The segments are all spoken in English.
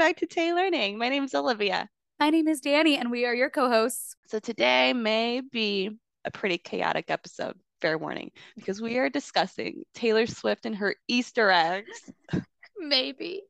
back to Tay Learning. My name is Olivia. My name is Dani, and we are your co hosts. So today may be a pretty chaotic episode, fair warning, because we are discussing Taylor Swift and her Easter eggs. Maybe.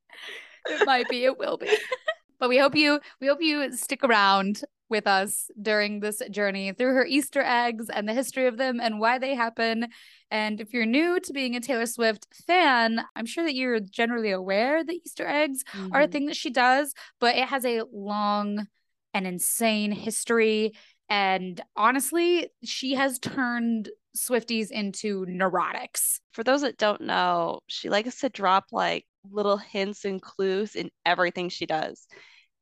It might be, it will be. but we hope you we hope you stick around with us during this journey through her Easter eggs and the history of them and why they happen. And if you're new to being a Taylor Swift fan, I'm sure that you're generally aware that Easter eggs mm-hmm. are a mm-hmm. thing that she does, but it has a long and insane history. And honestly, she has turned Swifties into neurotics. For those that don't know, she likes to drop like little hints and clues in everything she does.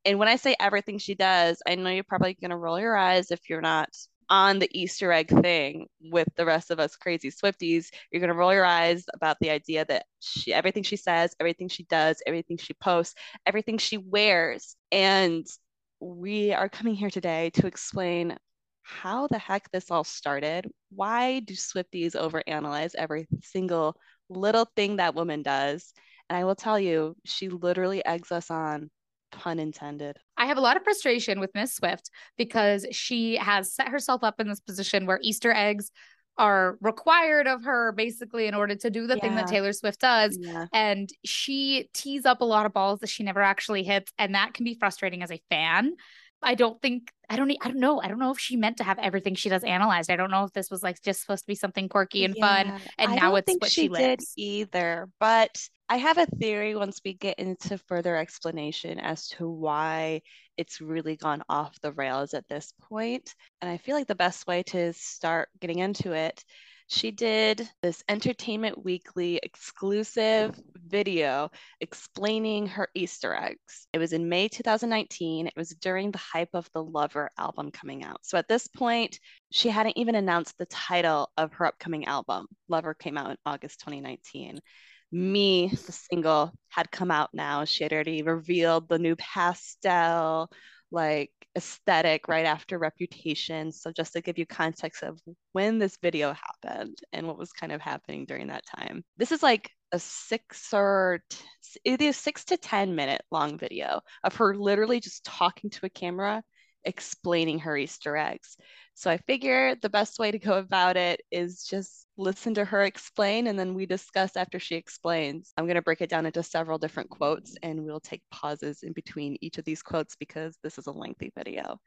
And when I say everything she does, I know you're probably going to roll your eyes if you're not on the Easter egg thing with the rest of us crazy Swifties. You're going to roll your eyes about the idea that she, everything she says, everything she does, everything she posts, everything she wears. And we are coming here today to explain how the heck this all started. Why do Swifties overanalyze every single little thing that woman does? And I will tell you, she literally eggs us on pun intended. I have a lot of frustration with Miss Swift because she has set herself up in this position where Easter eggs are required of her basically in order to do the yeah. thing that Taylor Swift does. Yeah. And she tees up a lot of balls that she never actually hits. And that can be frustrating as a fan. I don't think I don't I don't know. I don't know if she meant to have everything she does analyzed. I don't know if this was like just supposed to be something quirky and yeah, fun and I now it's what she, she did either. But I have a theory once we get into further explanation as to why it's really gone off the rails at this point. And I feel like the best way to start getting into it she did this Entertainment Weekly exclusive video explaining her Easter eggs. It was in May 2019. It was during the hype of the Lover album coming out. So at this point, she hadn't even announced the title of her upcoming album. Lover came out in August 2019 me the single had come out now she had already revealed the new pastel like aesthetic right after Reputation. So just to give you context of when this video happened and what was kind of happening during that time. This is like a six or t- either six to 10 minute long video of her literally just talking to a camera explaining her Easter eggs. So I figure the best way to go about it is just listen to her explain and then we discuss after she explains. I'm going to break it down into several different quotes and we'll take pauses in between each of these quotes because this is a lengthy video.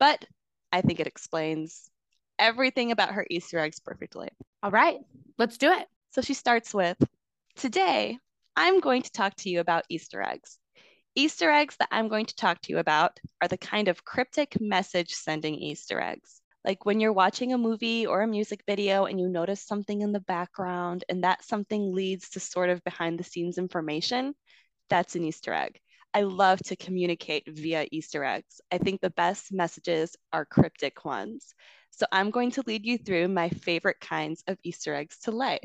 But I think it explains everything about her Easter eggs perfectly. All right, let's do it. So she starts with Today, I'm going to talk to you about Easter eggs. Easter eggs that I'm going to talk to you about are the kind of cryptic message sending Easter eggs. Like when you're watching a movie or a music video and you notice something in the background and that something leads to sort of behind the scenes information, that's an Easter egg. I love to communicate via Easter eggs. I think the best messages are cryptic ones. So I'm going to lead you through my favorite kinds of Easter eggs to lay.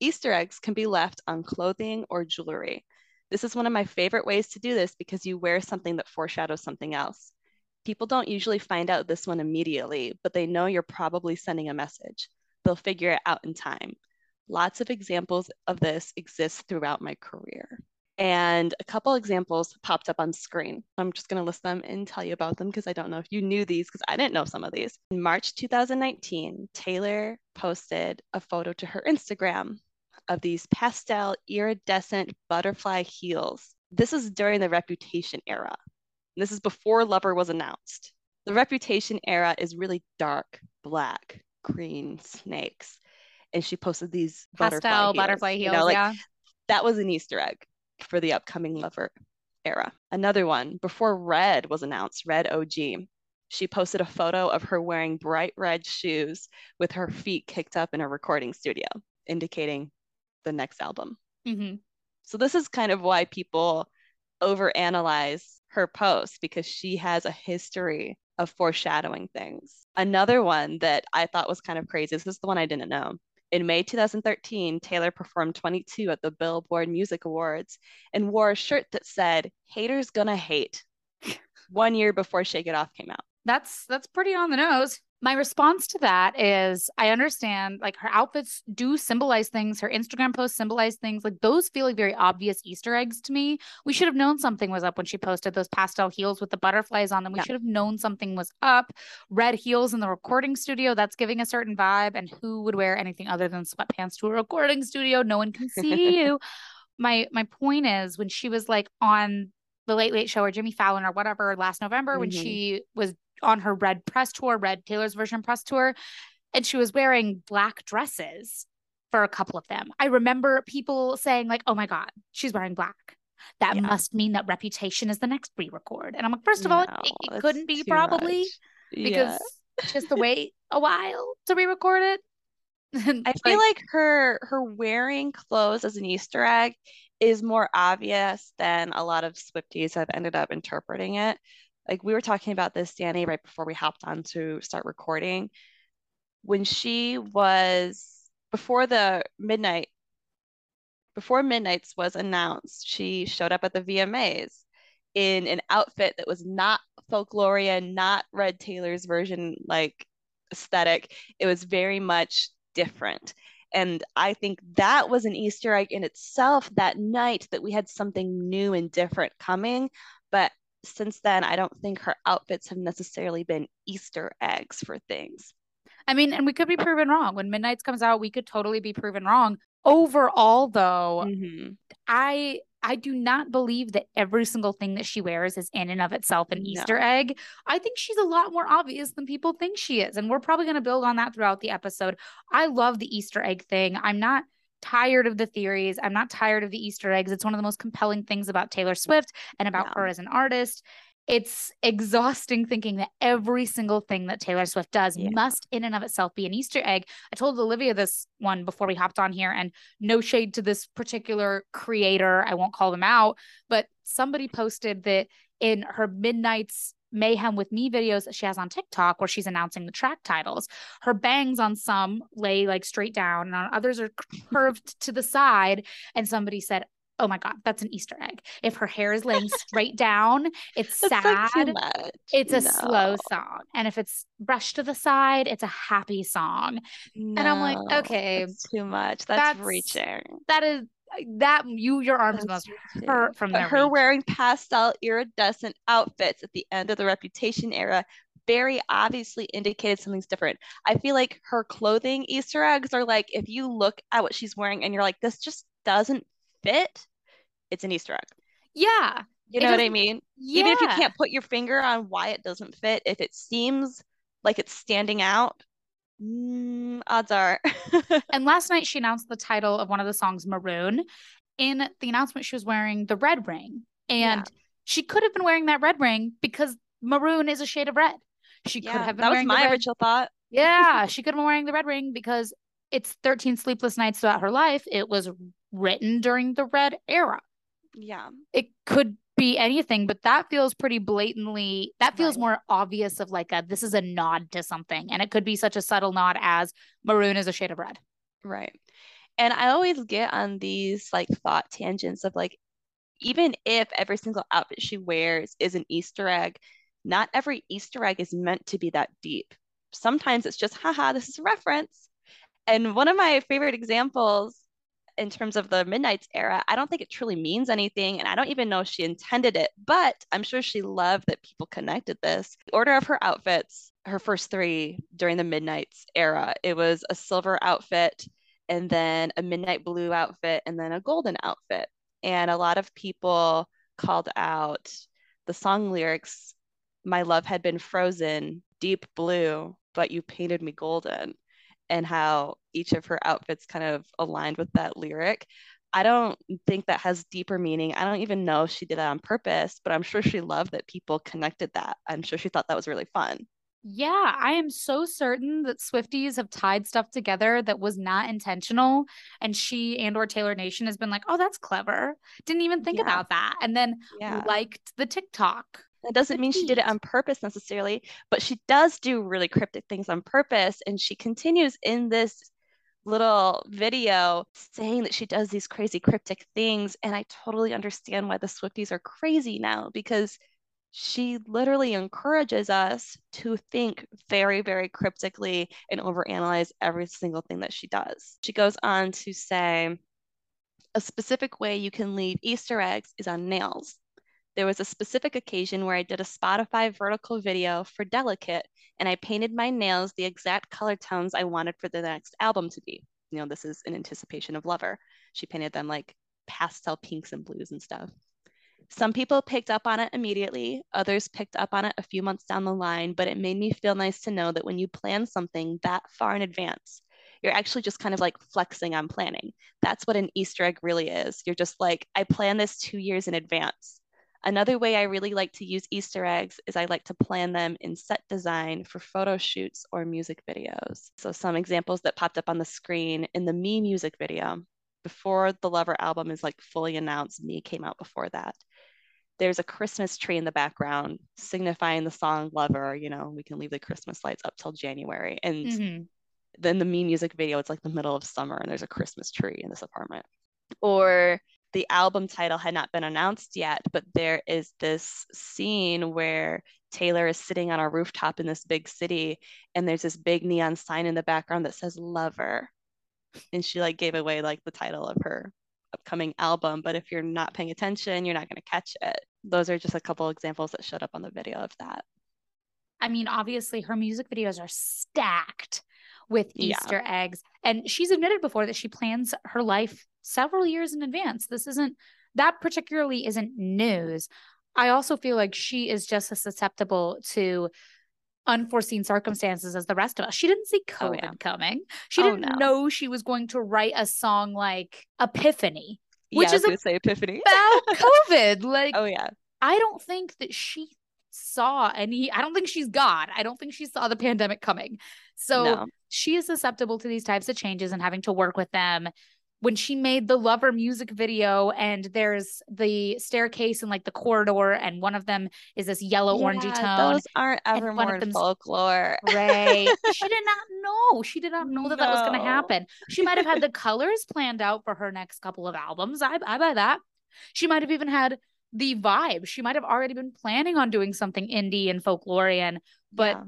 Easter eggs can be left on clothing or jewelry. This is one of my favorite ways to do this because you wear something that foreshadows something else. People don't usually find out this one immediately, but they know you're probably sending a message. They'll figure it out in time. Lots of examples of this exist throughout my career. And a couple examples popped up on screen. I'm just going to list them and tell you about them because I don't know if you knew these because I didn't know some of these. In March 2019, Taylor posted a photo to her Instagram of these pastel iridescent butterfly heels. This is during the Reputation era. This is before Lover was announced. The Reputation era is really dark, black, green snakes. And she posted these pastel butterfly heels, butterfly heels. You know, like, yeah. That was an Easter egg for the upcoming Lover era. Another one, before Red was announced, Red OG, she posted a photo of her wearing bright red shoes with her feet kicked up in a recording studio, indicating the next album. Mm-hmm. So this is kind of why people overanalyze her posts because she has a history of foreshadowing things. Another one that I thought was kind of crazy, this is the one I didn't know. In May 2013, Taylor performed 22 at the Billboard Music Awards and wore a shirt that said, Haters Gonna Hate, one year before Shake It Off came out. That's that's pretty on the nose. My response to that is I understand like her outfits do symbolize things, her Instagram posts symbolize things. Like those feel like very obvious Easter eggs to me. We should have known something was up when she posted those pastel heels with the butterflies on them. We yeah. should have known something was up. Red heels in the recording studio, that's giving a certain vibe. And who would wear anything other than sweatpants to a recording studio? No one can see you. my my point is when she was like on the Late Late Show or Jimmy Fallon or whatever last November mm-hmm. when she was on her red press tour, red Taylor's version press tour, and she was wearing black dresses for a couple of them. I remember people saying like, "Oh my god, she's wearing black." That yeah. must mean that Reputation is the next re-record. And I'm like, first of no, all, it, it couldn't be probably much. because yeah. just to wait a while to re-record it. I feel like her her wearing clothes as an Easter egg is more obvious than a lot of Swifties have ended up interpreting it like we were talking about this dani right before we hopped on to start recording. When she was before the midnight before midnights was announced she showed up at the vmas in an outfit that was not folkloria not red taylor's version like aesthetic. It was very much different. And i think that was an easter egg in itself that night that we had something new and different coming. But since then, I don't think her outfits have necessarily been Easter eggs for things. I mean, and we could be proven wrong. When Midnights comes out, we could totally be proven wrong. Overall, though, mm-hmm. I I do not believe that every single thing that she wears is in and of itself an no. Easter egg. I think she's a lot more obvious than people think she is. And we're probably going to build on that throughout the episode. I love the Easter egg thing. I'm not tired of the theories. I'm not tired of the Easter eggs. It's one of the most compelling things about Taylor Swift and about yeah. her as an artist. It's exhausting thinking that every single thing that Taylor Swift does yeah. must, in and of itself, be an Easter egg. I told Olivia this one before we hopped on here, and no shade to this particular creator. I won't call them out, but somebody posted that in her Midnights Mayhem with Me videos that she has on TikTok where she's announcing the track titles. Her bangs on some lay like straight down and on others are curved to the side. And somebody said, Oh my God, that's an Easter egg. If her hair is laying straight down, it's sad. It's a no. slow song. And if it's brushed to the side, it's a happy song. No, and I'm like, okay. too much. That's, that's reaching. That is that you your arms must hurt from but her reach. wearing pastel iridescent outfits at the end of the reputation era very obviously indicated something's different i feel like her clothing easter eggs are like if you look at what she's wearing and you're like this just doesn't fit it's an easter egg yeah you know what i mean yeah. even if you can't put your finger on why it doesn't fit if it seems like it's standing out Mm, odds are. and last night she announced the title of one of the songs, Maroon. In the announcement, she was wearing the red ring. And yeah. she could have been wearing that red ring because maroon is a shade of red. She yeah, could have been that was my original thought. yeah, she could have been wearing the red ring because it's 13 sleepless nights throughout her life. It was written during the red era. Yeah. It could be anything, but that feels pretty blatantly, that feels right. more obvious of like a, this is a nod to something. And it could be such a subtle nod as maroon is a shade of red. Right. And I always get on these like thought tangents of like, even if every single outfit she wears is an Easter egg, not every Easter egg is meant to be that deep. Sometimes it's just, haha, this is a reference. And one of my favorite examples in terms of the Midnights era, I don't think it truly means anything. And I don't even know if she intended it, but I'm sure she loved that people connected this. The order of her outfits, her first three during the Midnights era, it was a silver outfit, and then a midnight blue outfit, and then a golden outfit. And a lot of people called out the song lyrics My love had been frozen, deep blue, but you painted me golden and how each of her outfits kind of aligned with that lyric. I don't think that has deeper meaning. I don't even know if she did that on purpose, but I'm sure she loved that people connected that. I'm sure she thought that was really fun. Yeah, I am so certain that Swifties have tied stuff together that was not intentional. And she and or Taylor Nation has been like, oh, that's clever. Didn't even think yeah. about that. And then yeah. liked the TikTok that doesn't mean she did it on purpose necessarily, but she does do really cryptic things on purpose. And she continues in this little video saying that she does these crazy cryptic things. And I totally understand why the Swifties are crazy now because she literally encourages us to think very, very cryptically and overanalyze every single thing that she does. She goes on to say a specific way you can leave Easter eggs is on nails. There was a specific occasion where I did a Spotify vertical video for Delicate and I painted my nails the exact color tones I wanted for the next album to be. You know, this is in anticipation of Lover. She painted them like pastel pinks and blues and stuff. Some people picked up on it immediately, others picked up on it a few months down the line, but it made me feel nice to know that when you plan something that far in advance, you're actually just kind of like flexing on planning. That's what an Easter egg really is. You're just like, I plan this two years in advance. Another way I really like to use Easter eggs is I like to plan them in set design for photo shoots or music videos. So, some examples that popped up on the screen in the Me music video, before the Lover album is like fully announced, Me came out before that there's a Christmas tree in the background signifying the song Lover. You know, we can leave the Christmas lights up till January. And mm-hmm. then the Me music video, it's like the middle of summer and there's a Christmas tree in this apartment. Or the album title had not been announced yet, but there is this scene where Taylor is sitting on a rooftop in this big city and there's this big neon sign in the background that says Lover. And she like gave away like the title of her upcoming album, but if you're not paying attention, you're not going to catch it. Those are just a couple examples that showed up on the video of that. I mean, obviously, her music videos are stacked with Easter yeah. eggs. And she's admitted before that she plans her life several years in advance. This isn't, that particularly isn't news. I also feel like she is just as susceptible to unforeseen circumstances as the rest of us. She didn't see oh, COVID oh, yeah. coming. She oh, didn't no. know she was going to write a song like Epiphany, which yeah, is a say Epiphany about COVID. Like, oh yeah, I don't think that she saw any. I don't think she's God. I don't think she saw the pandemic coming. So no. she is susceptible to these types of changes and having to work with them. When she made the lover music video and there's the staircase and like the corridor and one of them is this yellow yeah, orangey tone those aren't ever more folklore. Right. She did not know. She did not know that no. that was going to happen. She might have had the colors planned out for her next couple of albums. I, I buy that. She might have even had the vibe. She might have already been planning on doing something indie and folklorian but yeah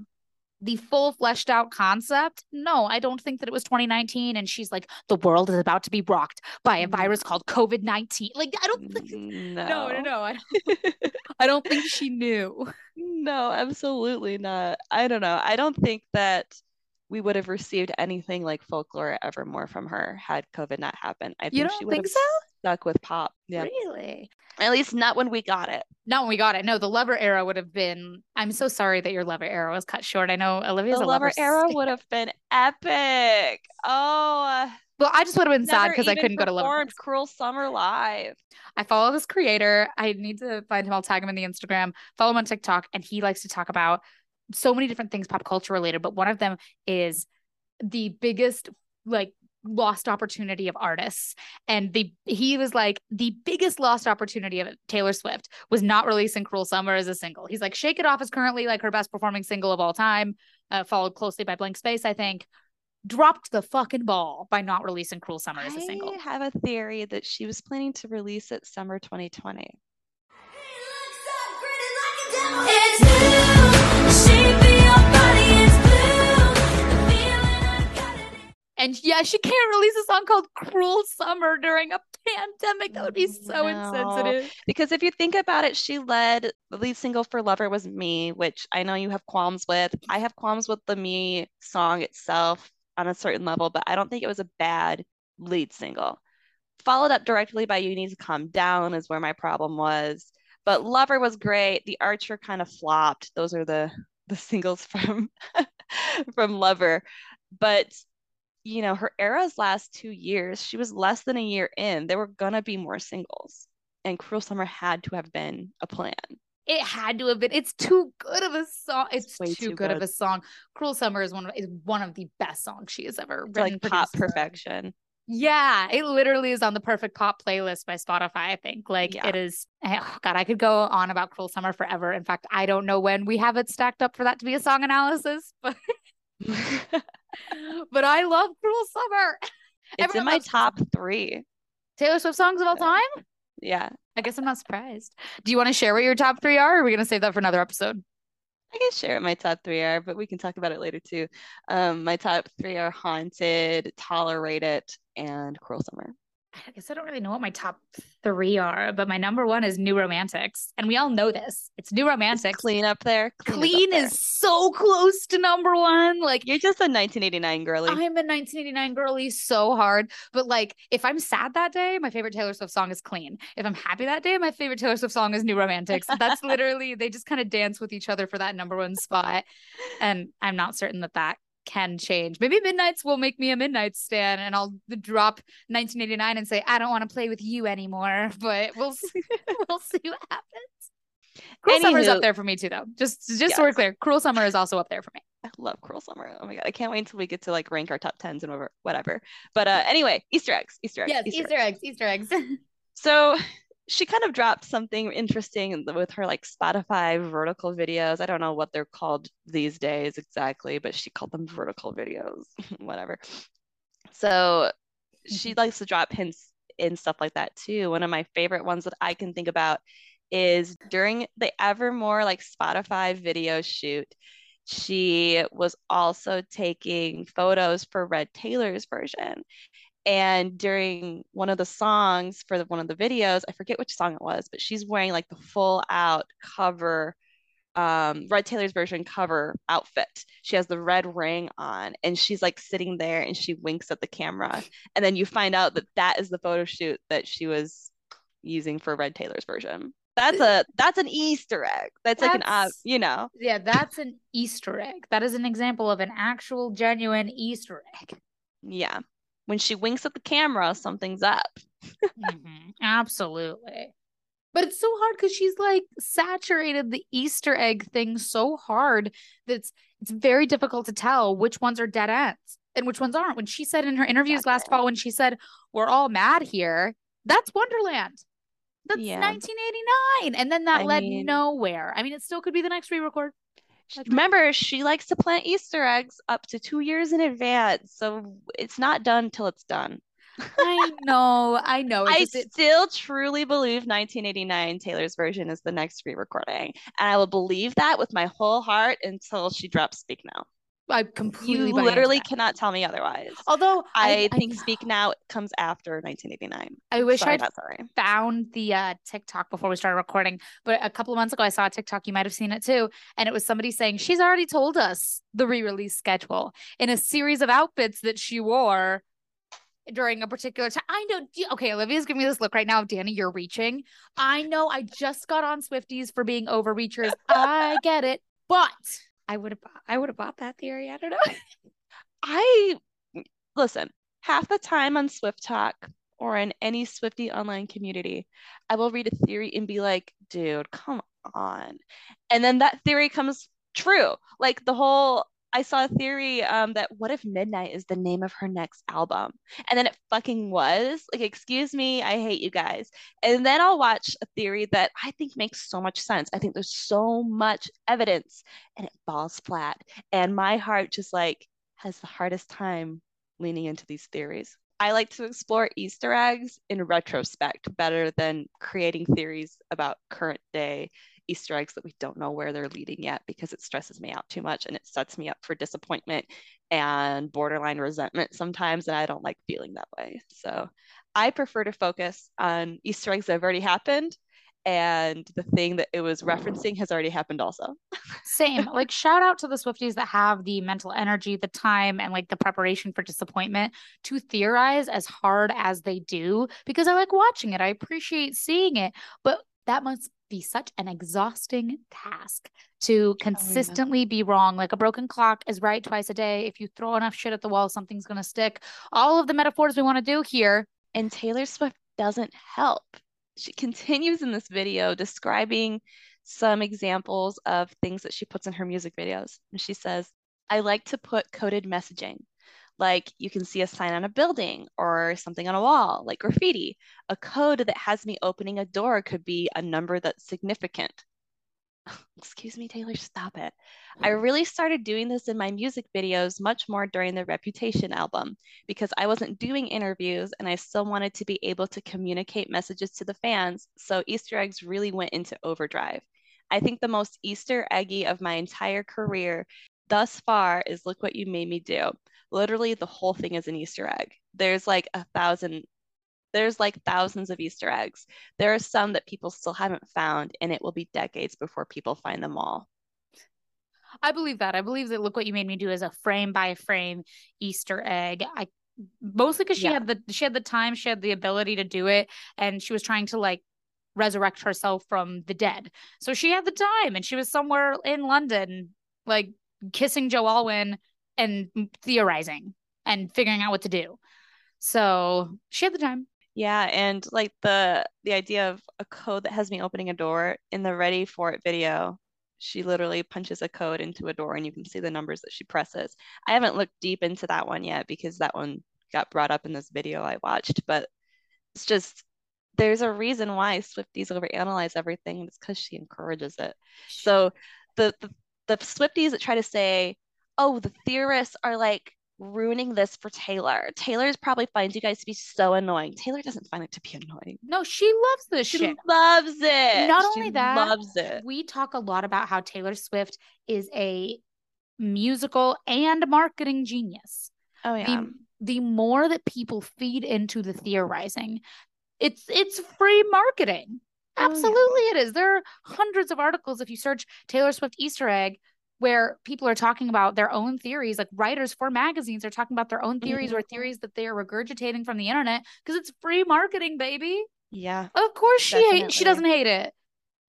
the full fleshed out concept no i don't think that it was 2019 and she's like the world is about to be rocked by a virus mm. called covid-19 like i don't think no no no, no I, don't, I don't think she knew. No absolutely not. I don't know. I don't think that we would have received anything like folklore evermore from her had covid not happened. I think she would think have so? Stuck with pop yeah really at least not when we got it. Not when we got it. No, the lover era would have been. I'm so sorry that your lover era was cut short. I know Olivia's the a lover, lover era would have been epic. Oh. Well, I just would have been sad because I couldn't go to Lover. Cruel Summer live. I follow this creator. I need to find him. I'll tag him in the Instagram. Follow him on TikTok, and he likes to talk about so many different things pop culture related. But one of them is the biggest like lost opportunity of artists and the he was like the biggest lost opportunity of Taylor Swift was not releasing Cruel Summer as a single. He's like Shake It Off is currently like her best performing single of all time, uh, followed closely by Blank Space I think. Dropped the fucking ball by not releasing Cruel Summer as a single. I have a theory that she was planning to release it summer 2020. And yeah, she can't release a song called Cruel Summer during a pandemic. That would be mm, so no. insensitive. Because if you think about it, she led the lead single for Lover was Me, which I know you have qualms with. I have qualms with the Me song itself on a certain level, but I don't think it was a bad lead single. Followed up directly by You Need to Calm Down is where my problem was. But Lover was great. The Archer kind of flopped. Those are the the singles from from Lover. But you know, her era's last two years, she was less than a year in. There were gonna be more singles, and Cruel Summer had to have been a plan. It had to have been. It's too good of a song. It's, it's too, too good, good, of a song. Cruel Summer is one of is one of the best songs she has ever it's written. Like pop perfection. Yeah, it literally is on the perfect pop playlist by Spotify. I think like yeah. it is. Eh, oh God, I could go on about Cruel Summer forever. In fact, I don't know when we have it stacked up for that to be a song analysis, but but I love Cruel Summer. It's Everyone in my top three. Taylor Swift songs of all time? Yeah. I guess I'm not surprised. Do you want to share what your top three are? Or are we going to save that for another episode? I can share what my top three are, but we can talk about it later too. Um, my top three are Haunted, Tolerate It, and Cruel Summer. I guess I don't really know what my top three are, but my number one is New Romantics. And we all know this. It's New Romantics. Is clean up there. Clean, is, is, so close to number one. Like you're just a 1989 girly. I'm a 1989 girly so hard. But like if I'm sad that day, my favorite Taylor Swift song is Clean. If I'm happy that day, my favorite Taylor Swift song is New Romantics. That's literally they just kind of dance with each other for that number one spot. And I'm not certain that that can change. Maybe Midnights will make me a Midnight stan and I'll drop 1989 and say I don't want to play with you anymore. But we'll see, we'll see what happens. Cruel Anywho, Summer is up there for me too, though. Just just yes. so we're clear, Cruel Summer is also up there for me. I love Cruel Summer. Oh my god, I can't wait until we get to like rank our top tens and whatever. Whatever. But uh, anyway, Easter eggs, Easter eggs. Yes, Easter, Easter eggs. eggs, Easter eggs. so she kind of dropped something interesting with her like Spotify vertical videos. I don't know what they're called these days exactly, but she called them vertical videos, whatever. So she mm-hmm. likes to drop hints in stuff like that too. One of my favorite ones that I can think about is during the Evermore like Spotify video shoot. She was also taking photos for Red Taylor's version. And during one of the songs for the, one of the videos, I forget which song it was, but she's wearing like the full out cover, um, Red Taylor's version cover outfit. She has the red ring on and she's like sitting there and she winks at the camera. And then you find out that that is the photo shoot that she was using for Red Taylor's version. That's a that's an Easter egg. That's, that's like an uh, you know. Yeah, that's an Easter egg. That is an example of an actual genuine Easter egg. Yeah when she winks at the camera, something's up. mm-hmm. Absolutely. But it's so hard because she's like saturated the Easter egg thing so hard that it's it's very difficult to tell which ones are dead ends and which ones aren't. When she said in her interviews exactly. last fall, when she said, We're all mad here, that's Wonderland. That's yeah. 1989. And then that I led mean, nowhere. I mean, it still could be the next re record. Remember, she likes to plant Easter eggs up to two years in advance. So it's not done till it's done. I know, I know. I just, still truly believe 1989 Taylor's version is the next re recording. And I will believe that with my whole heart until she drops Speak Now. I completely you literally cannot tell me otherwise. Although I, I think I, Speak Now comes after 1989. I wish I found the uh, TikTok before we started recording, but a couple of months ago I saw a TikTok. You might have seen it too, and it was somebody saying she's already told us the re-release schedule in a series of outfits that she wore during a particular time. I know. Okay, Olivia's giving me this look right now. Dani, you're reaching. I know. I just got on Swifties for being overreachers. I get it, but I would have I would have bought that theory. I don't know. I listen, half the time on SwiftTok or in any Swifty online community, I will read a theory and be like, dude, come on. And then that theory comes true. Like the whole I saw a theory um, that what if Midnight is the name of her next album? And then it fucking was. Like, excuse me, I hate you guys. And then I'll watch a theory that I think makes so much sense. I think there's so much evidence and it falls flat. And my heart just like has the hardest time leaning into these theories. I like to explore Easter eggs in retrospect better than creating theories about current day Easter eggs that we don't know where they're leading yet because it stresses me out too much and it sets me up for disappointment and borderline resentment sometimes. And I don't like feeling that way. So I prefer to focus on Easter eggs that have already happened and the thing that it was referencing has already happened also. Same. Like shout out to the Swifties that have the mental energy, the time, and like the preparation for disappointment to theorize as hard as they do because I like watching it. I appreciate seeing it, but that must be such an exhausting task to consistently oh, yeah. be wrong. Like a broken clock is right twice a day. If you throw enough shit at the wall, something's going to stick. All of the metaphors we want to do here. And Taylor Swift doesn't help. She continues in this video describing some examples of things that she puts in her music videos. And she says, I like to put coded messaging like you can see a sign on a building or something on a wall, like graffiti. A code that has me opening a door could be a number that's significant. excuse me, Taylor, stop it. I mm. really started doing this in my music videos much more during the Reputation album because I wasn't doing interviews and I still wanted to be able to communicate messages to the fans. So Easter eggs really went into overdrive. I think the most Easter eggy of my entire career thus far is Look What You Made Me Do. Literally, the whole thing is an Easter egg. There's like a thousand there's like thousands of Easter eggs. There are some that people still haven't found, and it will be decades before people find them all. I believe that. I believe that Look What You Made Me Do is a frame by frame Easter egg. I mostly because she yeah. had the she had the time, she had the ability to do it, and she was trying to like resurrect herself from the dead. So she had the time and she was somewhere in London, like kissing Joe Alwyn and theorizing and figuring out what to do. So she had the time. Yeah, and like the the idea of a code that has me opening a door in the ready for it video, she literally punches a code into a door and you can see the numbers that she presses. I haven't looked deep into that one yet because that one got brought up in this video I watched, but it's just there's a reason why Swifties overanalyze everything, and it's because she encourages it. So the, the the Swifties that try to say, oh, the theorists are like ruining this for Taylor. Taylor's probably finds you guys to be so annoying. Taylor doesn't find it to be annoying. No, she loves this she shit. Loves it. Not she only that, loves it. We talk a lot about how Taylor Swift is a musical and marketing genius. Oh yeah. The, the more that people feed into the theorizing, it's it's free marketing. Absolutely, oh, yeah. it is. There are hundreds of articles if you search Taylor Swift Easter egg where people are talking about their own theories, like writers for magazines are talking about their own theories mm-hmm. or theories that they are regurgitating from the internet because it's free marketing, baby. Yeah. Of course she hates she doesn't hate it.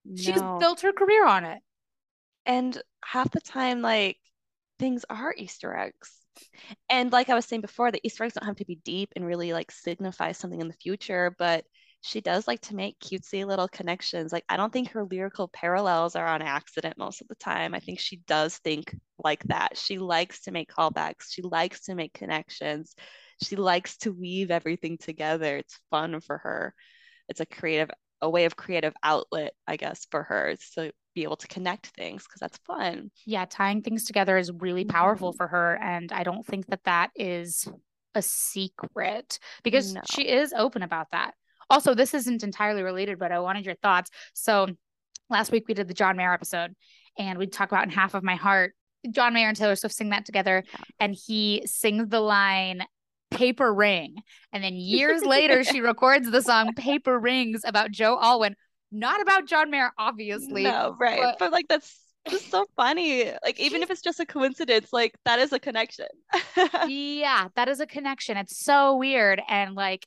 No. She's built her career on it. And half the time, like things are Easter eggs. And like I was saying before, the Easter eggs don't have to be deep and really like signify something in the future, but she does like to make cutesy little connections. Like, I don't think her lyrical parallels are on accident most of the time. I think she does think like that. She likes to make callbacks, she likes to make connections, she likes to weave everything together. It's fun for her. It's a creative, a way of creative outlet, I guess, for her to be able to connect things because that's fun. Yeah, tying things together is really powerful mm-hmm. for her. And I don't think that that is a secret because no. she is open about that. Also, this isn't entirely related, but I wanted your thoughts. So last week we did the John Mayer episode and we talk about in half of my heart. John Mayer and Taylor Swift sing that together, and he sings the line paper ring. And then years later, she records the song Paper Rings about Joe Alwyn, not about John Mayer, obviously. No, right. But, but like, that's just so funny. Like, even if it's just a coincidence, like, that is a connection. yeah, that is a connection. It's so weird. And like,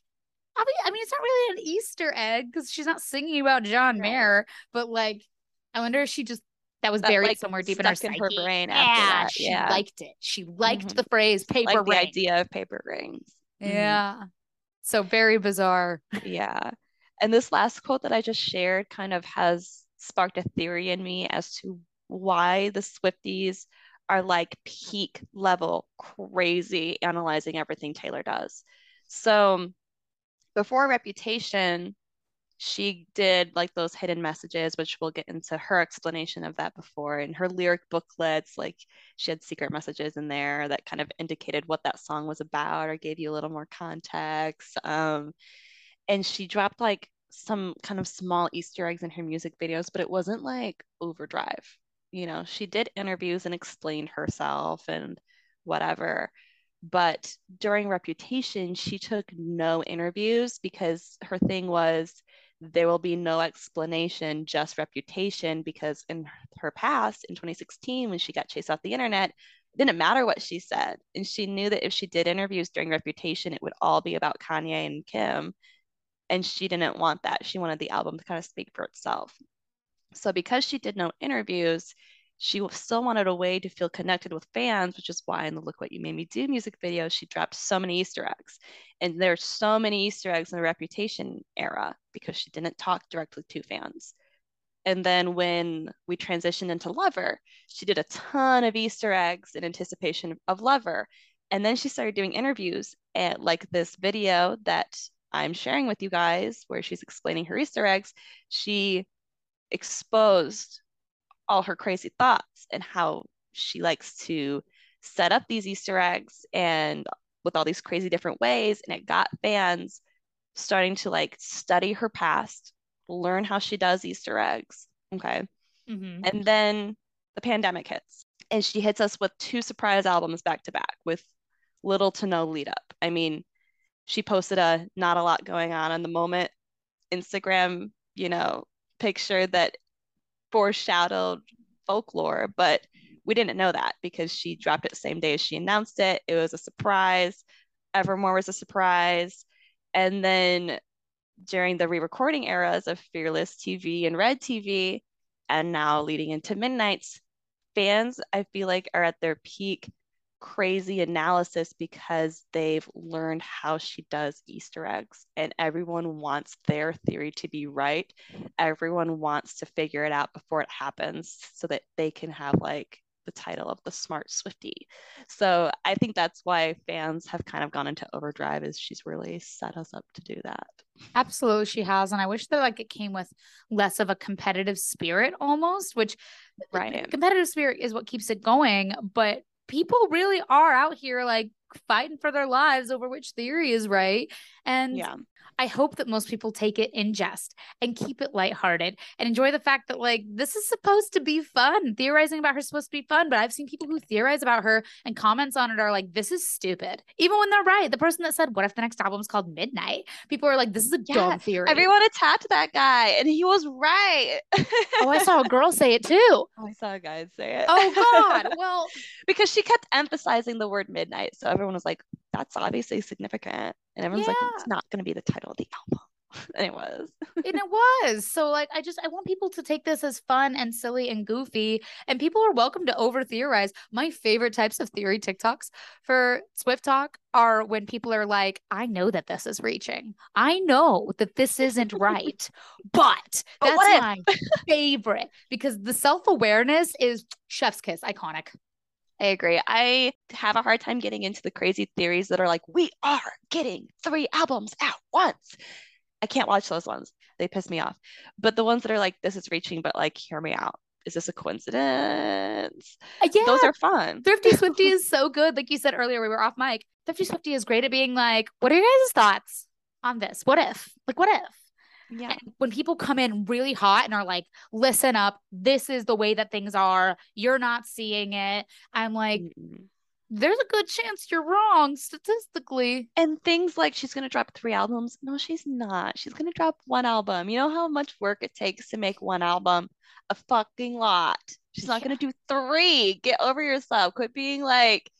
I mean, I mean, it's not really an Easter egg because she's not singing about John. Mayer, but like, I wonder if she just that was that, buried like, somewhere deep in her, in her brain. yeah, that. she yeah. liked it. She liked mm-hmm. the phrase paper like ring. The idea of paper rings. Mm-hmm. Yeah. So very bizarre. Yeah. And this last quote that I just shared kind of has sparked a theory in me as to why the Swifties are like peak level crazy analyzing everything Taylor does. So before Reputation, she did like those hidden messages, which we'll get into her explanation of that before. And her lyric booklets, like she had secret messages in there that kind of indicated what that song was about or gave you a little more context. Um, and she dropped like some kind of small Easter eggs in her music videos, but it wasn't like overdrive. You know, she did interviews and explained herself and whatever. But during Reputation, she took no interviews because her thing was there will be no explanation, just reputation. Because in her past, in 2016, when she got chased off the internet, it didn't matter what she said. And she knew that if she did interviews during Reputation, it would all be about Kanye and Kim. And she didn't want that. She wanted the album to kind of speak for itself. So, because she did no interviews, she still wanted a way to feel connected with fans, which is why in the Look What You Made Me Do music video, she dropped so many Easter eggs. And there's so many Easter eggs in the Reputation era because she didn't talk directly to fans. And then when we transitioned into Lover, she did a ton of Easter eggs in anticipation of Lover. And then she started doing interviews and like this video that I'm sharing with you guys, where she's explaining her Easter eggs. She exposed all her crazy thoughts and how she likes to set up these Easter eggs and with all these crazy different ways. And it got fans starting to like study her past, learn how she does Easter eggs. Okay. Mm-hmm. And then the pandemic hits and she hits us with two surprise albums back to back with little to no lead up. I mean, she posted a not a lot going on in the moment Instagram, you know, picture that foreshadowed folklore, but we didn't know that because she dropped it the same day as she announced it. It was a surprise. Evermore was a surprise. And then during the re-recording eras of Fearless TV and Red TV, and now leading into Midnights, fans I feel like are at their peak crazy analysis because they've learned how she does Easter eggs and everyone wants their theory to be right. Everyone wants to figure it out before it happens so that they can have like the title of the smart Swifty. So I think that's why fans have kind of gone into overdrive is she's really set us up to do that. Absolutely she has and I wish that like it came with less of a competitive spirit almost which uh, right competitive spirit is what keeps it going but people really are out here like fighting for their lives over which theory is right. And yeah. I hope that most people take it in jest and keep it lighthearted and enjoy the fact that like this is supposed to be fun. Theorizing about her is supposed to be fun, but I've seen people who theorize about her and comments on it are like, this is stupid. Even when they're right. The person that said, What if the next album is called Midnight? People are like, This is a yeah, dumb theory. Everyone attacked that guy and he was right. oh, I saw a girl say it too. Oh, I saw a guy say it. Oh God. Well, because she kept emphasizing the word midnight. So everyone was like, That's obviously significant. And everyone's yeah. like, It's not gonna be the title of the album. and it was. and it was. So like I just I want people to take this as fun and silly and goofy. And people are welcome to over theorize. My favorite types of theory TikToks for SwiftTok are when people are like, I know that this is reaching. I know that this isn't right. but that's my favorite because the self-awareness is chef's kiss, iconic. I agree. I have a hard time getting into the crazy theories that are like, we are getting three albums at once. I can't watch those ones. They piss me off. But the ones that are like, this is reaching, but like, hear me out. Is this a coincidence? Uh, yeah. Those are fun. Thrifty Swifty is so good. Like you said earlier, we were off mic. Thrifty Swifty is great at being like, what are your guys' thoughts on this? What if? Like, what if? Yeah. And when people come in really hot and are like, listen up, this is the way that things are, you're not seeing it. I'm like, mm-hmm. there's a good chance you're wrong statistically. And things like she's going to drop three albums. No, she's not. She's going to drop one album. You know how much work it takes to make one album? A fucking lot. She's not yeah. going to do three. Get over yourself. Quit being like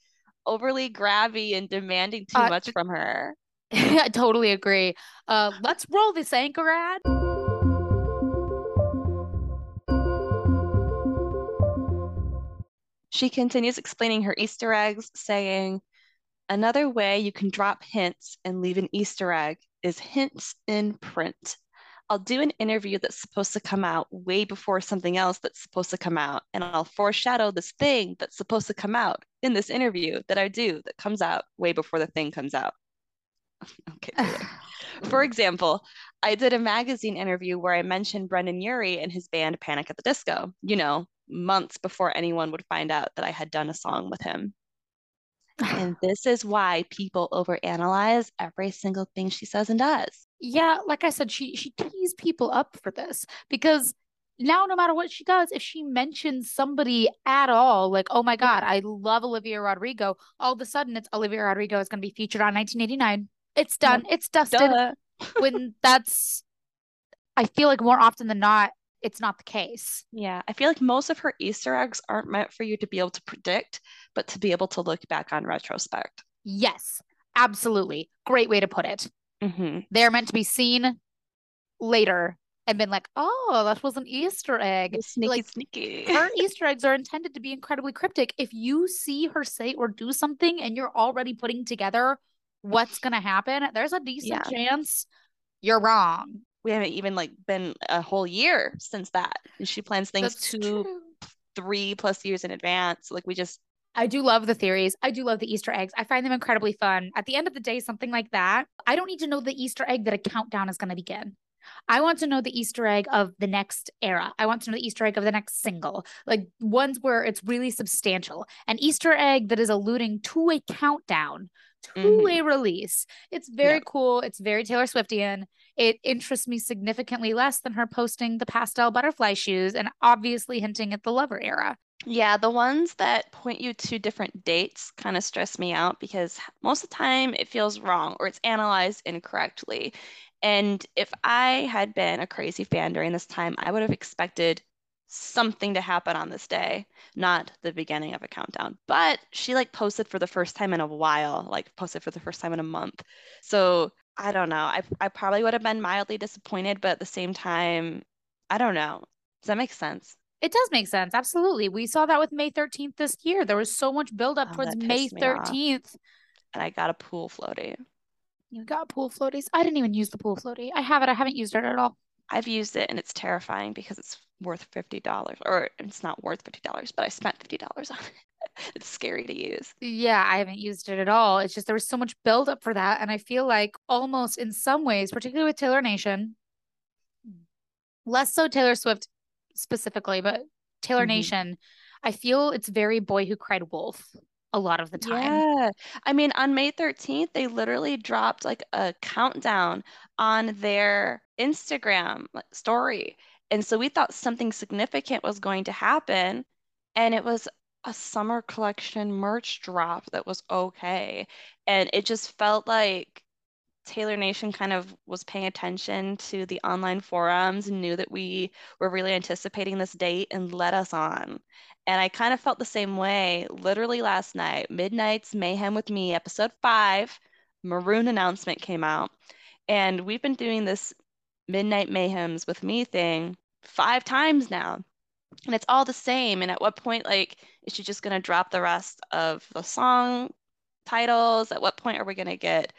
overly grabby and demanding too uh, much from her. I totally agree. Uh, let's roll this anchor ad. She continues explaining her Easter eggs, saying, Another way you can drop hints and leave an Easter egg is hints in print. I'll do an interview that's supposed to come out way before something else that's supposed to come out, and I'll foreshadow this thing that's supposed to come out in this interview that I do that comes out way before the thing comes out. okay. For example, I did a magazine interview where I mentioned Brendon Urie and his band Panic at the Disco, you know, months before anyone would find out that I had done a song with him. And this is why people overanalyze every single thing she says and does. Yeah, like I said, she she tees people up for this because now no matter what she does, if she mentions somebody at all, like, oh my God, I love Olivia Rodrigo, all of a sudden it's Olivia Rodrigo is going to be featured on 1989. It's done. It's dusted. when that's, I feel like more often than not, it's not the case. Yeah. I feel like most of her Easter eggs aren't meant for you to be able to predict, but to be able to look back on retrospect. Yes, absolutely. Great way to put it. Mm-hmm. They're meant to be seen later and been like, oh, that was an Easter egg. Sneaky, like, sneaky. her Easter eggs are intended to be incredibly cryptic. If you see her say or do something and you're already putting together what's going to happen, there's a decent yeah. chance you're wrong. We haven't even like been a whole year since that. And she plans things That's two, true. three plus years in advance. Like we just I do love the theories. I do love the Easter eggs. I find them incredibly fun. At the end of the day, something like that, I don't need to know the Easter egg that a countdown is going to begin. I want to know the Easter egg of the next era. I want to know the Easter egg of the next single, like ones where it's really substantial. An Easter egg that is alluding to a countdown to mm-hmm. release. It's very yeah. cool. It's very Taylor Swiftian. It interests me significantly less than her posting the pastel butterfly shoes and obviously hinting at the lover era. Yeah, the ones that point you to different dates kind of stress me out because most of the time it feels wrong or it's analyzed incorrectly. And if I had been a crazy fan during this time, I would have expected something to happen on this day, not the beginning of a countdown. But she like posted for the first time in a while, like posted for the first time in a month. So I don't know. I I probably would have been mildly disappointed, but at the same time, I don't know. Does that make sense? It does make sense. Absolutely. We saw that with May 13th this year. There was so much buildup oh, towards May 13th. And I got a pool floaty. You got pool floaties? I didn't even use the pool floaty. I have it. I haven't used it at all. I've used it and it's terrifying because it's worth $50 or it's not worth $50, but I spent $50 on it. it's scary to use. Yeah, I haven't used it at all. It's just there was so much buildup for that. And I feel like almost in some ways, particularly with Taylor Nation, less so Taylor Swift specifically, but Taylor mm-hmm. Nation, I feel it's very boy who cried wolf a lot of the time. Yeah. I mean, on May 13th, they literally dropped like a countdown on their Instagram story. And so we thought something significant was going to happen. And it was a summer collection merch drop that was okay. And it just felt like Taylor Nation kind of was paying attention to the online forums and knew that we were really anticipating this date and let us on. And I kind of felt the same way literally last night. Midnight's Mayhem with Me, episode five, Maroon announcement came out. And we've been doing this Midnight Mayhems with Me thing five times now. And it's all the same. And at what point, like, is she just going to drop the rest of the song titles? At what point are we going to get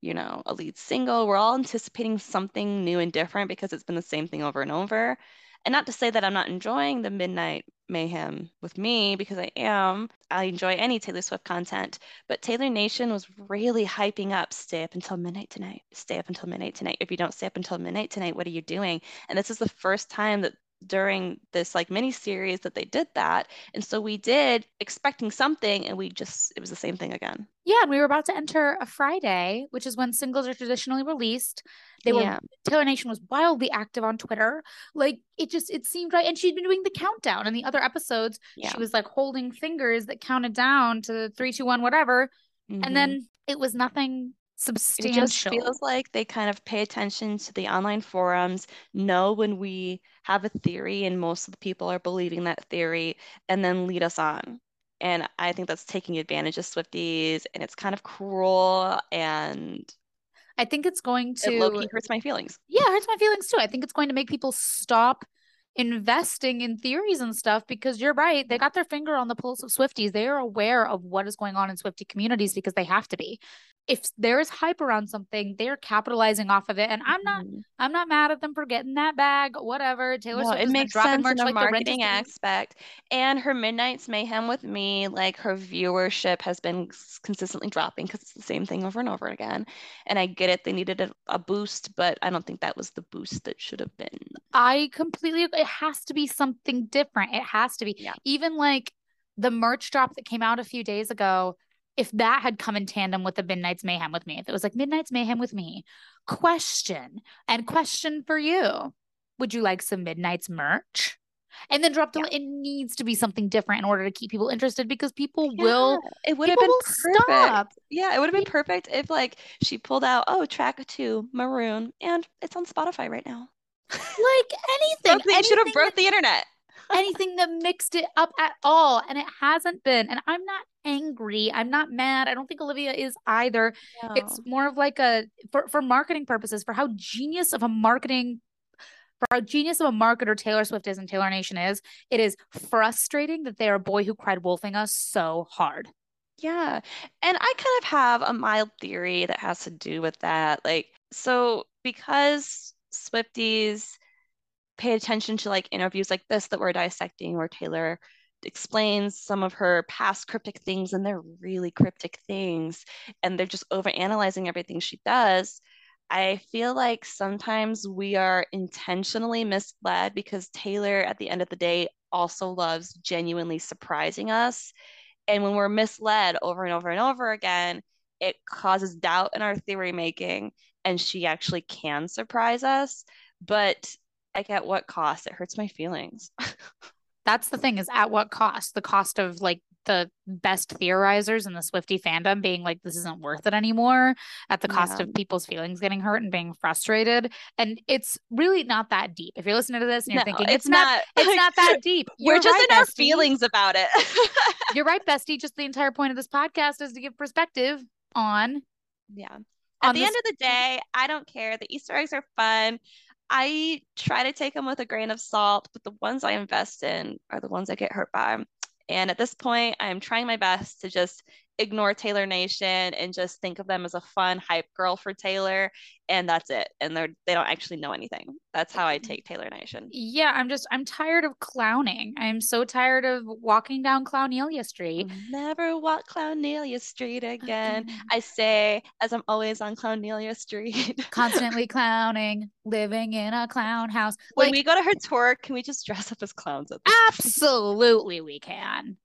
you know, a lead single. We're all anticipating something new and different because it's been the same thing over and over. And not to say that I'm not enjoying the Midnight Mayhem with me because I am. I enjoy any Taylor Swift content, but Taylor Nation was really hyping up stay up until midnight tonight. Stay up until midnight tonight. If you don't stay up until midnight tonight, what are you doing? And this is the first time that during this like mini series that they did that. And so we did expecting something and we just it was the same thing again. Yeah, and we were about to enter a Friday, which is when singles are traditionally released. They were yeah. Taylor Nation was wildly active on Twitter. Like it just it seemed right. And she'd been doing the countdown in the other episodes. Yeah. She was like holding fingers that counted down to three, two, one, whatever. Mm-hmm. And then it was nothing substantial. It just feels like they kind of pay attention to the online forums, know when we have a theory and most of the people are believing that theory, and then lead us on. And I think that's taking advantage of Swifties and it's kind of cruel and I think it's going to it hurts my feelings. Yeah, hurts my feelings too. I think it's going to make people stop investing in theories and stuff because you're right. They got their finger on the pulse of Swifties. They are aware of what is going on in Swiftie communities because they have to be if there is hype around something, they're capitalizing off of it. And I'm not mm-hmm. I'm not mad at them for getting that bag, whatever. Taylor no, Swift it makes sense merch, in a like marketing aspect. And her Midnight's Mayhem with me, like her viewership has been consistently dropping because it's the same thing over and over again. And I get it, they needed a, a boost, but I don't think that was the boost that should have been. I completely it has to be something different. It has to be. Yeah. Even like the merch drop that came out a few days ago if that had come in tandem with the Midnight's Mayhem with me, if it was like Midnight's Mayhem with me, question and question for you. Would you like some Midnight's merch? And then drop the yeah. it needs to be something different in order to keep people interested because people yeah, will it would have been perfect. Stop. Yeah, it would have been perfect if like she pulled out, oh, track two, maroon, and it's on Spotify right now. Like anything. They should have broke the internet anything that mixed it up at all. And it hasn't been. And I'm not angry. I'm not mad. I don't think Olivia is either. No. It's more of like a for, for marketing purposes, for how genius of a marketing for how genius of a marketer Taylor Swift is and Taylor Nation is, it is frustrating that they are a boy who cried wolfing us so hard. Yeah. And I kind of have a mild theory that has to do with that. Like, so because Swifties pay attention to like interviews like this that we're dissecting where Taylor explains some of her past cryptic things and they're really cryptic things and they're just over analyzing everything she does I feel like sometimes we are intentionally misled because Taylor, at the end of the day, also loves genuinely surprising us. And when we're misled over and over and over again, it causes doubt in our theory making, and she actually can surprise us. But like, at what cost? It hurts my feelings. That's the thing is at what cost? The cost of like the best theorizers in the Swifty fandom being like, this isn't worth it anymore at the cost yeah. of people's feelings getting hurt and being frustrated. And it's really not that deep. If you're listening to this and you're no, thinking it's, it's not, it's not that deep. We're just right, in bestie. our feelings about it. you're right, Bestie. Just the entire point of this podcast is to give perspective on. Yeah. At the this- end of the day, I don't care. The Easter eggs are fun. I try to take them with a grain of salt, but the ones I invest in are the ones I get hurt by. And at this point, I'm trying my best to just ignore Taylor Nation and just think of them as a fun hype girl for Taylor and that's it. And they're they don't actually know anything. That's how i take taylor nation. Yeah i'm just i'm tired of clowning. I'm so tired of walking down clownelia street. Never walk clownelia street again. i say as i'm always on clownelia street. Constantly clowning living in a clown house. When like, we go to her tour can we just dress up as clowns absolutely we can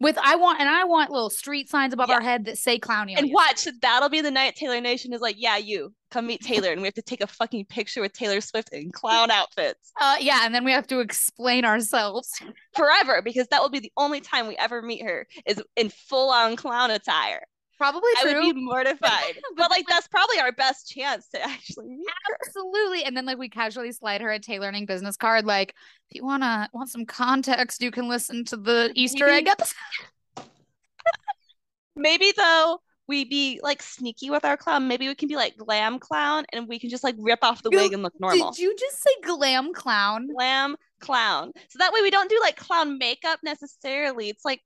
with I want and I want little street signs above yeah. our head that say clown And watch, that'll be the night Taylor Nation is like, yeah, you come meet Taylor, and we have to take a fucking picture with Taylor Swift in clown outfits. Uh, yeah, and then we have to explain ourselves forever because that will be the only time we ever meet her is in full on clown attire. Probably true. I would be mortified. but, like that's probably our best chance to actually meet her. Absolutely. And then like we casually slide her a Taylearning business card. Like, if you wanna want some context, you can listen to the Easter egg episode. Maybe though we be like sneaky with our clown. Maybe we can be like glam clown and we can just like rip off the wig and look normal. Did you just say glam clown? Glam clown. So that way we don't do like clown makeup necessarily. It's like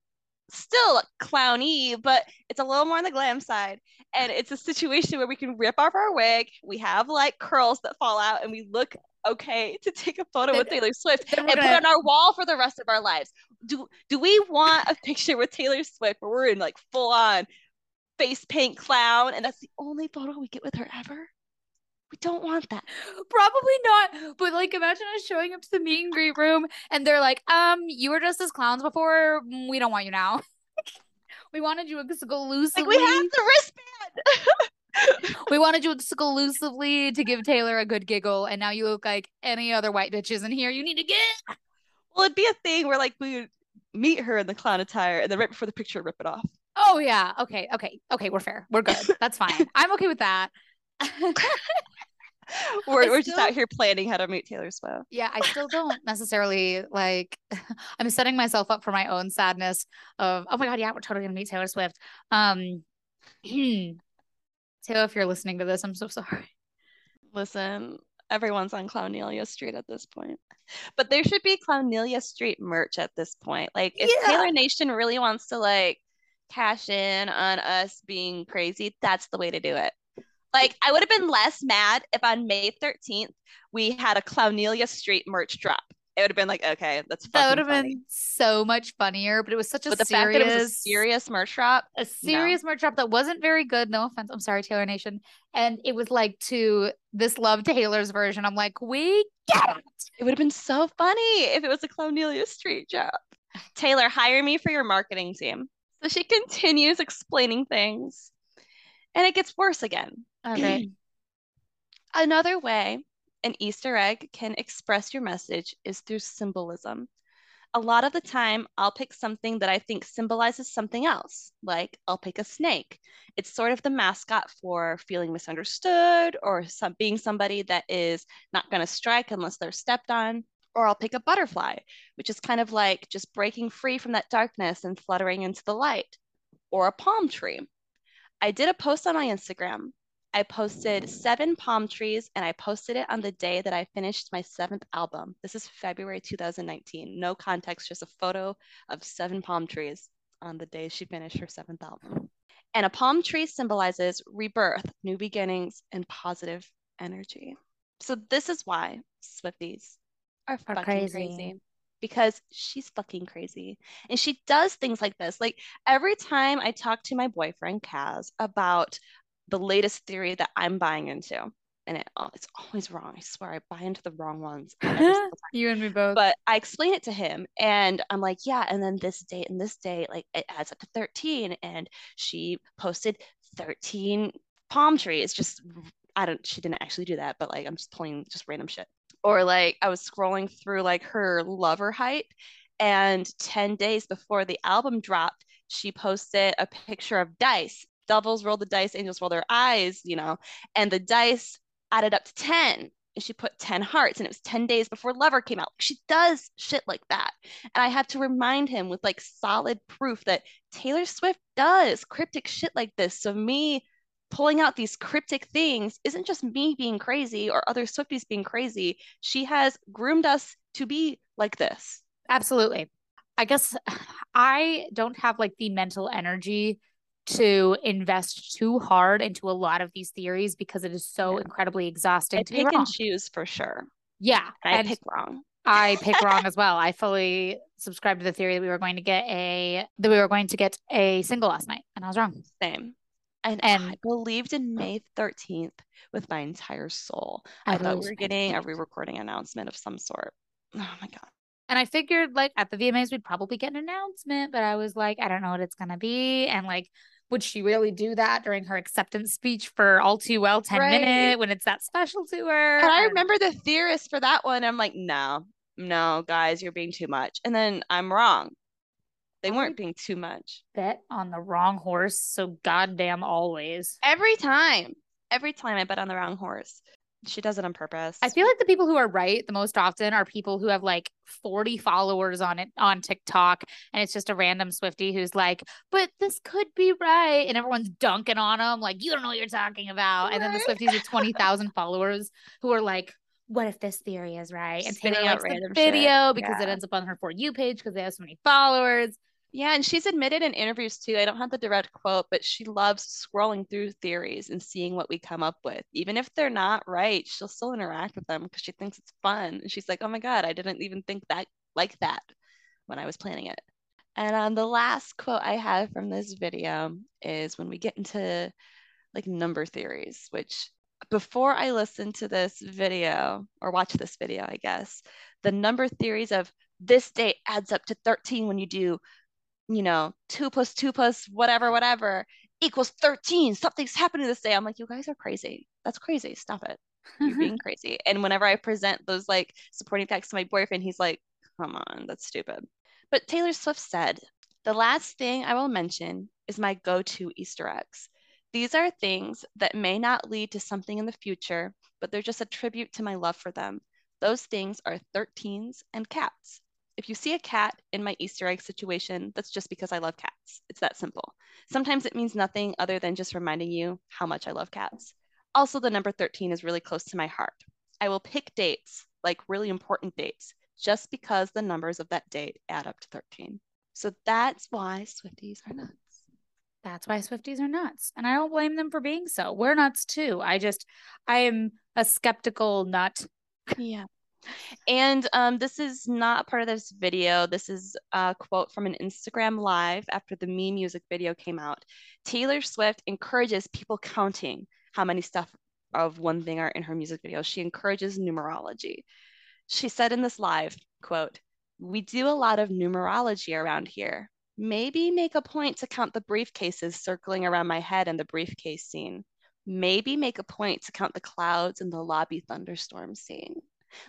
still clowny, but it's a little more on the glam side. And it's a situation where we can rip off our wig. We have like curls that fall out, and we look okay to take a photo with Taylor Swift and gonna... put on our wall for the rest of our lives. Do do we want a picture with Taylor Swift where we're in like full on face paint clown, and that's the only photo we get with her ever? We don't want that. Probably not. But like imagine us showing up to the meet and greet room and they're like, um, you were just as clowns before. Mm, we don't want you now. we wanted you exclusively. Like we have the wristband. we wanted you exclusively to give Taylor a good giggle, and now you look like any other white bitches in here. You need to get. Well, it'd be a thing where like we would meet her in the clown attire, and then right before the picture, rip it off. Oh yeah. Okay. Okay. Okay. We're fair. We're good. That's fine. I'm okay with that. we're, we're just out here planning how to meet Taylor Swift. Yeah, I still don't necessarily like. I'm setting myself up for my own sadness of, oh my god, yeah, we're totally gonna meet Taylor Swift. Um, Taylor, if you're listening to this, I'm so sorry. Listen, everyone's on Clownelia Street at this point. But there should be Clownelia Street merch at this point. Like, if yeah. Taylor Nation really wants to like cash in on us being crazy, that's the way to do it. Like I would have been less mad if on May 13th we had a Clownelia Street merch drop. It would have been like, okay, that's that would have been so much funnier. But it was such a but the serious, fact that it was a serious merch drop, a serious no. merch drop that wasn't very good. No offense, I'm sorry, Taylor Nation. And it was like to this Love Taylor's version. I'm like, we get it. It would have been so funny if it was a Clownelia Street drop. Taylor, hire me for your marketing team. So she continues explaining things, and it gets worse again. Okay. Another way an Easter egg can express your message is through symbolism. A lot of the time, I'll pick something that I think symbolizes something else, like I'll pick a snake. It's sort of the mascot for feeling misunderstood or some, being somebody that is not going to strike unless they're stepped on. Or I'll pick a butterfly, which is kind of like just breaking free from that darkness and fluttering into the light. Or a palm tree. I did a post on my Instagram I posted seven palm trees and I posted it on the day that I finished my seventh album. This is February 2019. No context, just a photo of seven palm trees on the day she finished her seventh album. And a palm tree symbolizes rebirth, new beginnings, and positive energy. So this is why Swifties are, are fucking crazy. crazy because she's fucking crazy. And she does things like this. Like every time I talk to my boyfriend, Kaz, about the latest theory that I'm buying into. and it, oh, it's always wrong. I swear, I buy into the wrong ones. you and me both. But I explain it to him, and I'm like, yeah. And then this date and this date, like it adds up to 13. And she posted 13 palm trees. Just I don't. She didn't actually do that, but like I'm just pulling just random shit. Or like I was scrolling through like her lover hype, and 10 days before the album dropped, she posted a picture of dice. Devils roll the dice, angels roll their eyes, you know, and the dice added up to 10 and she put 10 hearts and it was 10 days before lover came out. She does shit like that. And i had to remind him with like solid proof that taylor swift does cryptic shit like this. So me pulling out these cryptic things isn't just me being crazy or other swifties being crazy. She has groomed us to be like this. Absolutely. I guess i don't have like the mental energy to invest too hard into a lot of these theories because it is so yeah. incredibly exhausting. I to pick and choose for sure. Yeah, and I pick wrong. I pick wrong as well. I fully subscribed to the theory that we were going to get a that we were going to get a single last night, and I was wrong. Same. And, and I believed in May 13th with my entire soul. I, I thought we were getting a re-recording announcement of some sort. Oh my god. And I figured like at the VMAs we'd probably get an announcement, but I was like, I don't know what it's gonna be. And like would she really do that during her acceptance speech for all too well 10 right. minute when it's that special to her? And i remember the theorist for that one i'm like no no guys you're being too much. And then i'm wrong. They weren't being too much. bet on the wrong horse so goddamn always. Every time. Every time i bet on the wrong horse she does it on purpose. I feel like the people who are right the most often are people who have like 40 followers on it on TikTok and it's just a random Swifty who's like, but this could be right. And everyone's dunking on them, like, you don't know what you're talking about. And then the Swifties with 20,000 followers who are like, what if this theory is right? And Taylor likes the video shit. because yeah. it ends up on her For You page because they have so many followers. Yeah, and she's admitted in interviews too. I don't have the direct quote, but she loves scrolling through theories and seeing what we come up with. Even if they're not right, she'll still interact with them because she thinks it's fun. And she's like, oh my God, I didn't even think that like that when I was planning it. And um, the last quote I have from this video is when we get into like number theories, which before I listened to this video or watch this video, I guess, the number theories of this date adds up to 13 when you do you know, two plus two plus whatever, whatever equals 13. Something's happening this day. I'm like, you guys are crazy. That's crazy. Stop it. You're being crazy. And whenever I present those like supporting facts to my boyfriend, he's like, come on, that's stupid. But Taylor Swift said, the last thing I will mention is my go to Easter eggs. These are things that may not lead to something in the future, but they're just a tribute to my love for them. Those things are 13s and cats. If you see a cat in my Easter egg situation, that's just because I love cats. It's that simple. Sometimes it means nothing other than just reminding you how much I love cats. Also, the number 13 is really close to my heart. I will pick dates, like really important dates, just because the numbers of that date add up to 13. So that's why Swifties are nuts. That's why Swifties are nuts. And I don't blame them for being so. We're nuts too. I just, I am a skeptical nut. Yeah. And um, this is not part of this video. This is a quote from an Instagram live after the Me music video came out. Taylor Swift encourages people counting how many stuff of one thing are in her music video. She encourages numerology. She said in this live, quote, we do a lot of numerology around here. Maybe make a point to count the briefcases circling around my head in the briefcase scene. Maybe make a point to count the clouds in the lobby thunderstorm scene.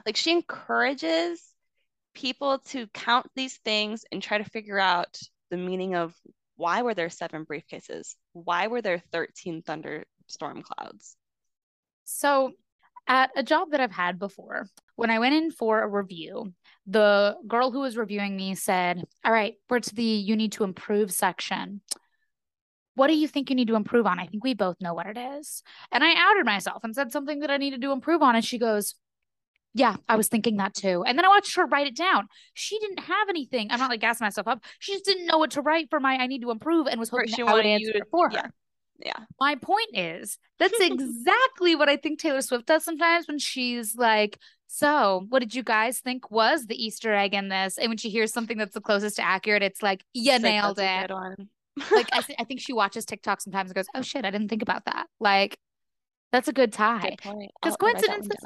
Like she encourages people to count these things and try to figure out the meaning of why were there seven briefcases? Why were there 13 thunderstorm clouds? So, at a job that I've had before, when I went in for a review, the girl who was reviewing me said, All right, we're to the you need to improve section. What do you think you need to improve on? I think we both know what it is. And I outed myself and said something that I needed to improve on. And she goes, yeah, I was thinking that too. And then I watched her write it down. She didn't have anything. I'm not like gassing myself up. She just didn't know what to write for my I need to improve and was hoping she I would answer it for yeah. her. Yeah. My point is that's exactly what I think Taylor Swift does sometimes when she's like, so what did you guys think was the Easter egg in this? And when she hears something that's the closest to accurate, it's like, you it's nailed like, it. like I, th- I think she watches TikTok sometimes and goes, oh shit, I didn't think about that. Like That's a good tie. Because I'll write that one coincidences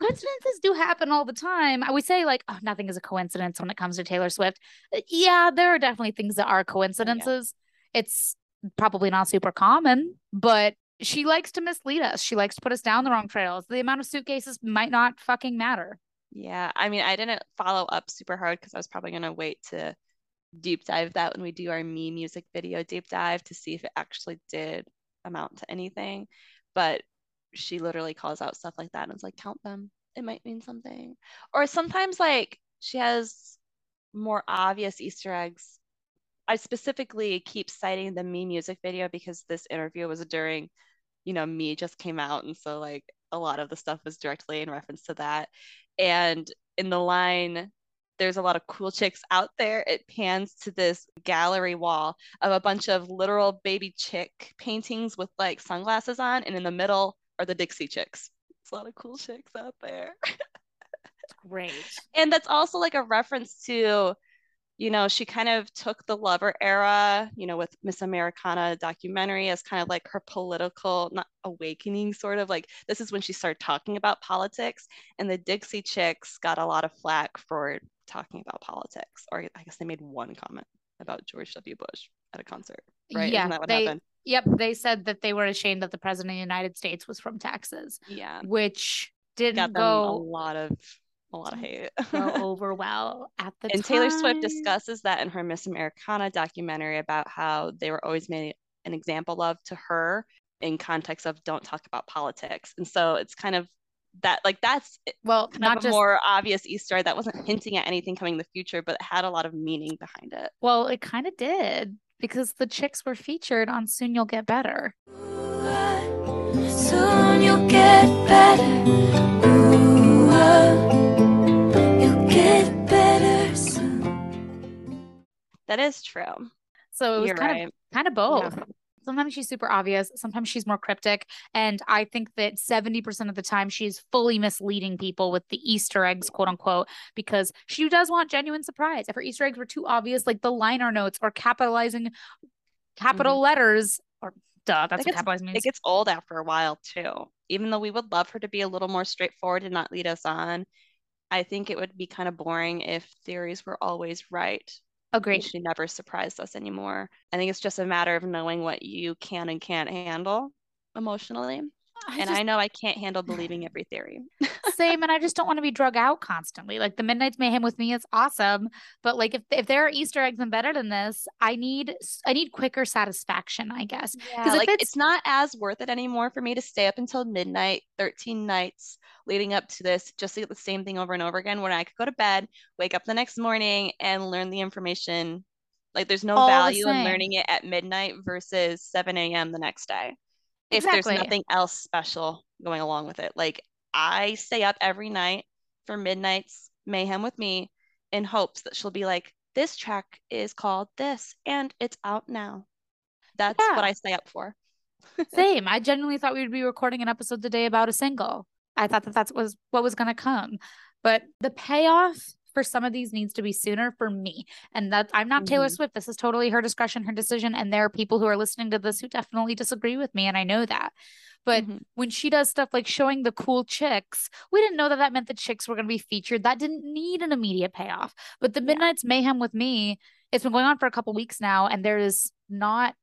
coincidences do happen all the time. I would say like, oh, nothing is a coincidence when it comes to Taylor Swift. Uh, Yeah, there are definitely things that are coincidences. It's probably not super common, but she likes to mislead us. She likes to put us down the wrong trails. The amount of suitcases might not fucking matter. Yeah, I mean, I didn't follow up super hard because I was probably gonna wait to deep dive that when we do our me music video deep dive to see if it actually did amount to anything. But she literally calls out stuff like that and it's like, count them. It might mean something. Or sometimes like she has more obvious Easter eggs. I specifically keep citing the me music video because this interview was during, you know, me just came out. And so like a lot of the stuff was directly in reference to that. And in the line, there's a lot of cool chicks out there. It pans to this gallery wall of a bunch of literal baby chick paintings with like sunglasses on, and in the middle are the Dixie chicks. It's a lot of cool chicks out there. Great. and that's also like a reference to you know she kind of took the lover era you know with miss americana documentary as kind of like her political not awakening sort of like this is when she started talking about politics and the dixie chicks got a lot of flack for talking about politics or i guess they made one comment about george w bush at a concert right Yeah, isn't that what they- happened Yep, they said that they were ashamed that the president of the United States was from Texas, yeah which didn't got them a lot of a lot of hate go over well at the and time. Taylor Swift discusses that in her Miss Americana documentary about how they were always made an example of to her in context of don't talk about politics. And so it's kind of that like that's well, not just more obvious Easter that wasn't hinting at anything coming in the future, but it had a lot of meaning behind it. well, it kind of did because the chicks were featured on Soon You'll Get Better. Soon you'll get better. Ooh, uh, you'll get better soon. That is true. So it was You're kind right. of kind of both. Sometimes she's super obvious, sometimes she's more cryptic, and I think that 70% of the time she's fully misleading people with the Easter eggs, quote unquote, because she does want genuine surprise. If her Easter eggs were too obvious, like the liner notes or capitalizing capital mm-hmm. letters, or duh, that's It what gets- capitalizing means. It gets old after a while too. Even though we would love her to be a little more straightforward and not lead us on, I think it would be kind of boring if theories were always right. And Agreed. she never surprised us anymore. I think it's just a matter of knowing what you can and can't handle emotionally. I and just- I know I can't handle believing every theory. same and i just don't want to be drug out constantly like the midnight's mayhem with me is awesome but like if, if there are easter eggs embedded in this i need i need quicker satisfaction i guess Yeah, like it's- it's not as worth it anymore for me to stay up until midnight, 13 nights leading up to this, just to get the same thing over and over again when I could go to bed, wake up the next morning and learn the information. Like there's no All the value in learning it at midnight versus 7 a.m. the next day. If there's nothing else special going along with it. Like I stay up every night for midnight's mayhem with me in hopes that she'll be like, this track is called this and it's out now. That's Yeah. what I stay up for. same i genuinely thought we would be recording an episode today about a single i thought that that was what was going to come but the payoff for some of these needs to be sooner for me and that i'm not taylor Mhm. swift this is totally her discretion her decision and there are people who are listening to this who definitely disagree with me and i know that but Mhm. when she does stuff like showing the cool chicks, we didn't know that that meant the chicks were going to be featured. That didn't need an immediate payoff. But the Yeah. Midnight's Mayhem with me, it's been going on for a couple weeks now, and there is not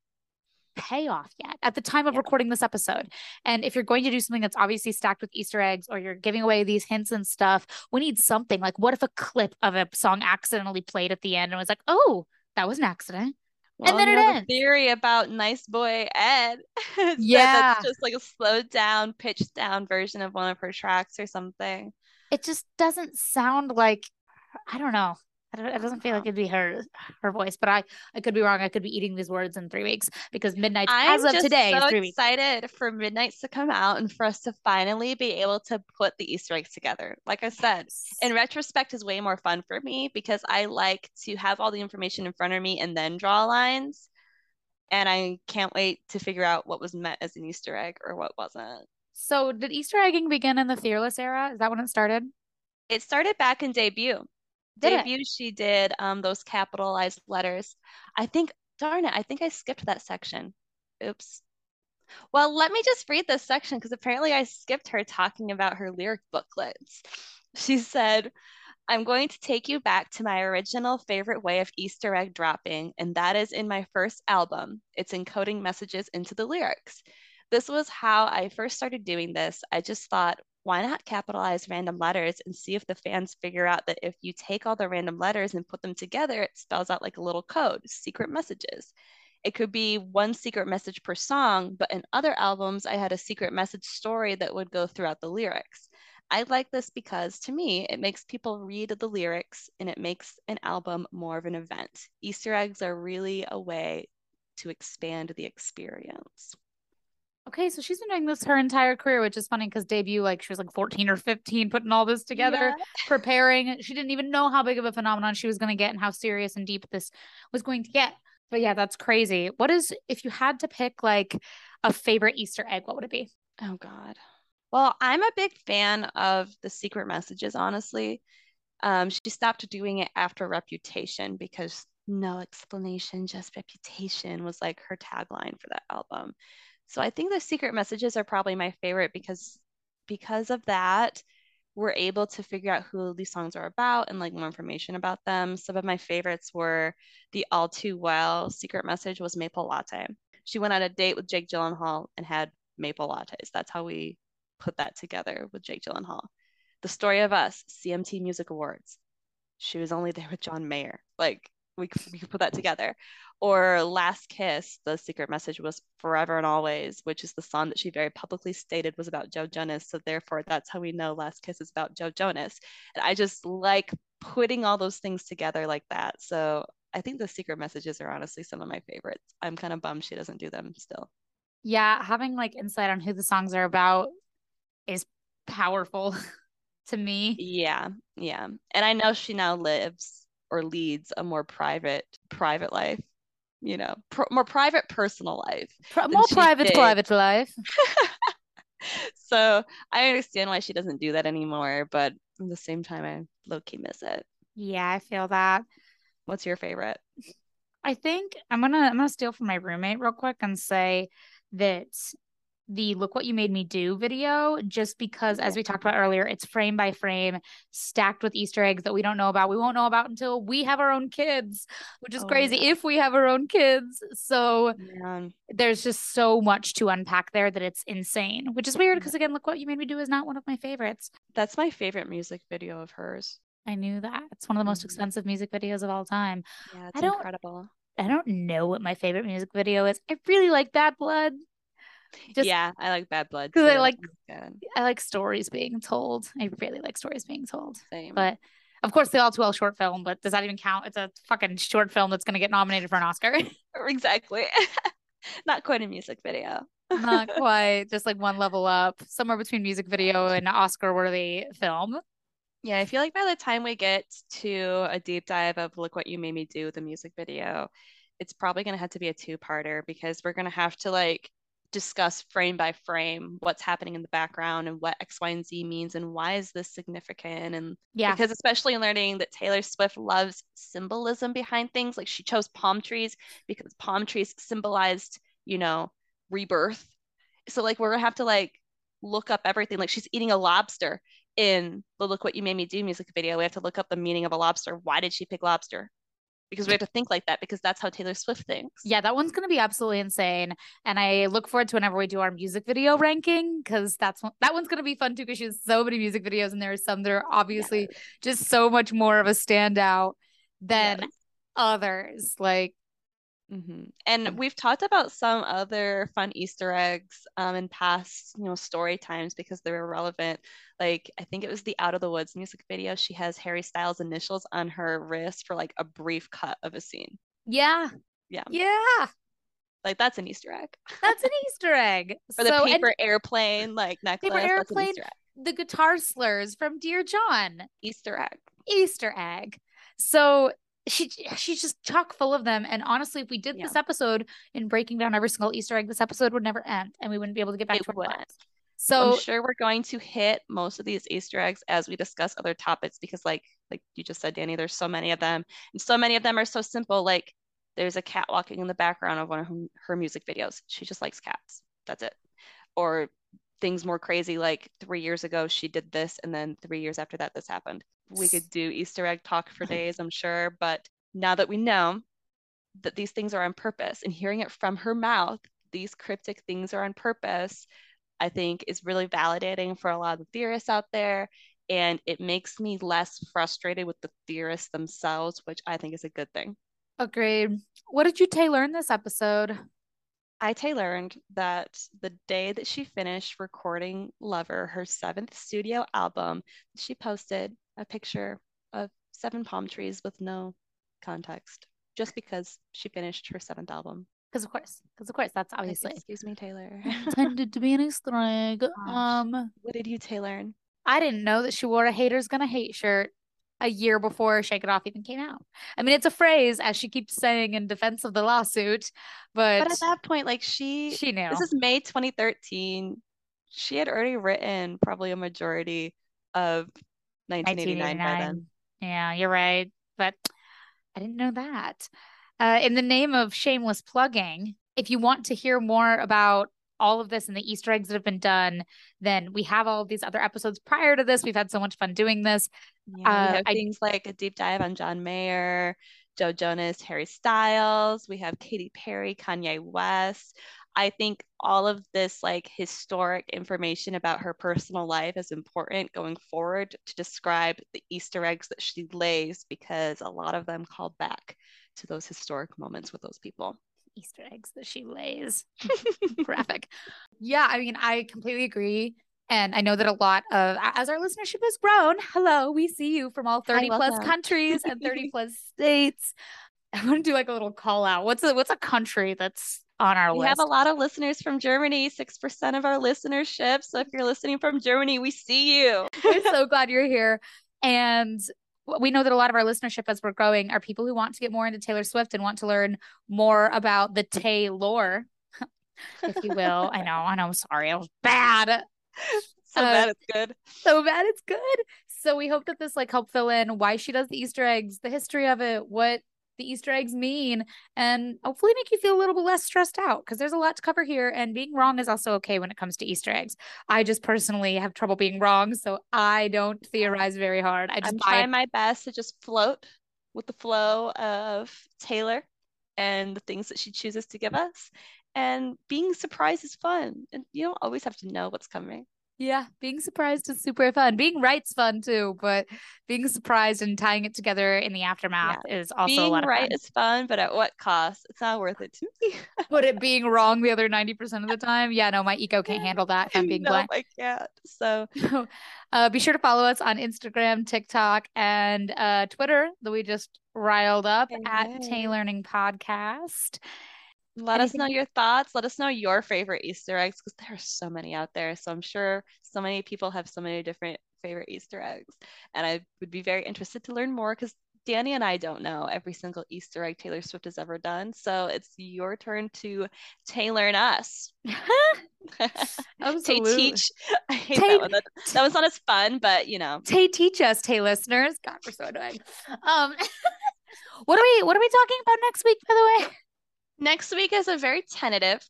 payoff yet at the time of Yeah. recording this episode. And if you're going to do something that's obviously stacked with Easter eggs or you're giving away these hints and stuff, we need something. Like, what if a clip of a song accidentally played at the end and was like, oh, that was an accident? Well, then you it a ends. theory about Nice Boy Ed. Yeah. that's just like a slowed down, pitched down version of one of her tracks or something. it just doesn't sound like I don't know. I don't, it doesn't feel like it'd be her her voice, but I I could be wrong. I could be eating these words in three weeks because midnight as of today is so three weeks. excited for Midnights to come out and for us to finally be able to put the Easter eggs together. Like I said, in retrospect is way more fun for me because I like to have all the information in front of me and then draw lines. And I can't wait to figure out what was meant as an Easter egg or what wasn't. So did Easter egging begin in the Fearless era? Is that when it started? It started back in debut. Did it? debut, she did um those capitalized letters. I think, darn it, I think I skipped that section. Oops. Well, let me just read this section because apparently I skipped her talking about her lyric booklets. She said, I'm going to take you back to my original favorite way of Easter egg dropping, and that is in my first album. It's encoding messages into the lyrics. This was how I first started doing this. I just thought, why not capitalize random letters and see if the fans figure out that if you take all the random letters and put them together, it spells out like a little code, secret messages. It could be one secret message per song, but in other albums, I had a secret message story that would go throughout the lyrics. I like this because to me, it makes people read the lyrics and it makes an album more of an event. Easter eggs are really a way to expand the experience. Okay, so she's been doing this her entire career, which is funny because debut, like she was like 14 or 15, putting all this together, Yeah. preparing. She didn't even know how big of a phenomenon she was going to get and how serious and deep this was going to get. But yeah, that's crazy. What is, if you had to pick like a favorite Easter egg, what would it be? Oh, God. Well, I'm a big fan of the secret messages, honestly. Um, she stopped doing it after Reputation because no explanation, just reputation was like her tagline for that album. So I think the secret messages are probably my favorite because because of that, we're able to figure out who these songs are about and like more information about them. Some of my favorites were the All Too Well secret message was Maple Latte. She went on a date with Jake Gyllenhaal and had maple lattes. That's how we put that together with Jake Gyllenhaal. The Story of Us, CMT Music Awards. She was only there with John Mayer. Like we could, we could put that together. Or Last Kiss, the secret message was Forever and Always, which is the song that she very publicly stated was about Joe Jonas. So therefore, that's how we know Last Kiss is about Joe Jonas. And I just like putting all those things together like that. So I think the secret messages are honestly some of my favorites. I'm kind of bummed she doesn't do them still. Yeah, having like insight on who the songs are about is powerful to me. Yeah, yeah. And I know she now lives or leads a more private private life, you know, pr- more private personal life. More private, did. private life. So I understand why she doesn't do that anymore, but at the same time, I low key miss it. Yeah, I feel that. What's your favorite? I think I'm gonna I'm gonna steal from my roommate real quick and say that the look what you made me do video just because as we talked about earlier it's frame by frame stacked with easter eggs that we don't know about. We won't know about until we have our own kids which is Oh, crazy yeah. if we have our own kids. So Man, there's just so much to unpack there that it's insane which is weird because again look what you made me do is not one of my favorites. That's my favorite music video of hers. i knew that. It's one of the most Mhm. expensive music videos of all time. Yeah, I it's don't- incredible. i don't know what my favorite music video is. I really like bad blood just yeah, I like Bad Blood 'cause I like-. I like stories being told. I really like stories being told. Same. But of course, the All Too Well short film. But does that even count? It's a fucking short film that's going to get nominated for an Oscar. exactly. Not quite a music video. Not quite. Just like one level up, somewhere between music video and Oscar-worthy film. Yeah, I feel like by the time we get to a deep dive of Look What You Made Me Do, the music video, it's probably going to have to be a two-parter because we're going to have to like discuss frame by frame what's happening in the background and what X, Y, and Z means and why is this significant and Yeah. because especially learning that Taylor Swift loves symbolism behind things, like she chose palm trees because palm trees symbolized, you know, rebirth. So like we're gonna have to like look up everything. Like she's eating a lobster in the Look What You Made Me Do music video. We have to look up the meaning of a lobster. Why did she pick lobster? Because we have to think like that because that's how Taylor Swift thinks. Yeah, that one's going to be absolutely insane. And I look forward to whenever we do our music video ranking because that's one, that one's going to be fun too because she has so many music videos and there are some that are obviously just so much more of a standout than Yes. others. Like, hmm And we've talked about some other fun Easter eggs um, in past, you know, story times because they were relevant. Like I think it was the Out of the Woods music video. She has Harry Styles' initials on her wrist for like a brief cut of a scene. yeah, Yeah, yeah, like that's an Easter egg. that's an Easter egg. Or the So, paper airplane like necklace. An airplane. Easter egg. the guitar slurs from Dear John. Easter egg. Easter egg. So she she's just chock full of them. And honestly, if we did Yeah. this episode in breaking down every single Easter egg, this episode would never end, and we wouldn't be able to get back It to our. So I'm sure we're going to hit most of these Easter eggs as we discuss other topics because like like you just said, Dani, there's so many of them. And so many of them are so simple. Like there's a cat walking in the background of one of her, her music videos. She just likes cats. that's it. Or things more crazy like three years ago she did this and then three years after that this happened. We could do Easter egg talk for days, I'm sure, but now that we know that these things are on purpose and hearing it from her mouth, these cryptic things are on purpose, I think is really validating for a lot of the theorists out there. And it makes me less frustrated with the theorists themselves, which I think is a good thing. Agreed. What did you Taylor in this episode? I Tay learned that the day that she finished recording Lover, her seventh studio album, she posted a picture of seven palm trees with no context, just because she finished her seventh album. Because of course, because of course, that's Like, obviously Excuse me, Taylor. intended to be an Easter egg. Um, what did you Taylor? I didn't know that she wore a haters gonna hate shirt a year before Shake It Off even came out. I mean, it's a phrase as she keeps saying in defense of the lawsuit, but, But at that point, like she, she knew. this is May 2013. She had already written probably a majority of 1989 by then. Yeah, you're right. But I didn't know that. Uh, in the name of shameless plugging, if you want to hear more about all of this and the Easter eggs that have been done, then we have all of these other episodes prior to this. We've had so much fun doing this. Yeah, Uh, I- things like a deep dive on John Mayer, Joe Jonas, Harry Styles. We have Katy Perry, Kanye West. I think all of this like historic information about her personal life is important going forward to describe the Easter eggs that she lays because a lot of them call back to those historic moments with those people. Easter eggs that she lays. Graphic. Yeah, I mean, I completely agree. And I know that a lot of, as our listenership has grown, hello, we see you from all 30 plus countries and 30 plus states. I want to do like a little call out. What's a what's a country that's on our We list? have a lot of listeners from Germany, 6% of our listenership. So if you're listening from Germany, we see you. We're so glad you're here. And we know that a lot of our listenership as we're growing are people who want to get more into Taylor Swift and want to learn more about the Tay lore, if you will. I know, I know, I'm sorry, I was bad. So Uh, bad it's good. so bad it's good. So we hope that this like help fill in why she does the Easter eggs, the history of it, what the Easter eggs mean, and hopefully make you feel a little bit less stressed out because there's a lot to cover here. And being wrong is also okay when it comes to Easter eggs. I just personally have trouble being wrong, so I don't theorize very hard. I just I'm trying my best to just float with the flow of Taylor and the things that she chooses to give us. And being surprised is fun. And you don't always have to know what's coming. Yeah, being surprised is super fun. Being right's fun too, but being surprised and tying it together in the aftermath is also a lot of fun. Being right fun. is fun, but at what cost? It's not worth it to me. But it being wrong the other 90% of the time, yeah, no, my ego can't handle that I'm being no, blunt. I can't. So uh, be sure to follow us on Instagram, TikTok, and uh, Twitter that we just riled up at Tay Learning Podcast. Let us know your thoughts. Let us know your favorite Easter eggs because there are so many out there. So I'm sure so many people have so many different favorite Easter eggs. And I would be very interested to learn more because Dani and I don't know every single Easter egg Taylor Swift has ever done. So it's your turn to Taylor and us. Tay Absolutely. teach. I hate Tay- that one. That, that was not as fun, but you know. Tay, teach us, Tay listeners. God, we're so annoying. Um, what are we? What are we talking about next week? By the way, Next week is a very tentative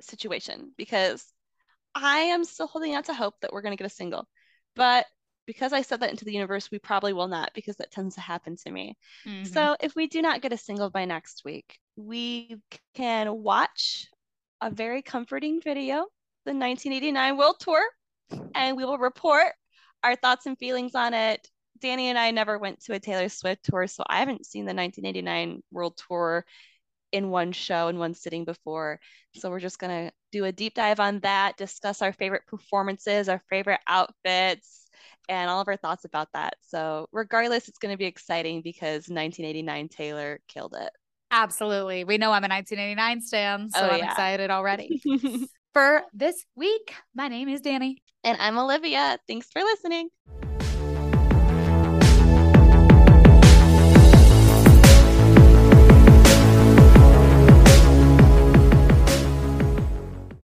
situation because I am still holding out to hope that we're going to get a single. But because I said that into the universe, we probably will not because that tends to happen to me. Mm-hmm. So if we do not get a single by next week, we can watch a very comforting video, the 1989 World Tour, and we will report our thoughts and feelings on it. Dani and I never went to a Taylor Swift tour, so I haven't seen the 1989 World Tour in one show in one sitting before. So we're just going to do a deep dive on that, discuss our favorite performances, our favorite outfits, and all of our thoughts about that. So regardless, it's going to be exciting because 1989 Taylor killed it. absolutely. We know I'm a 1989 stan, so Oh, I'm yeah. excited already. For this week, my name is Dani. and I'm Olivia. Thanks for listening.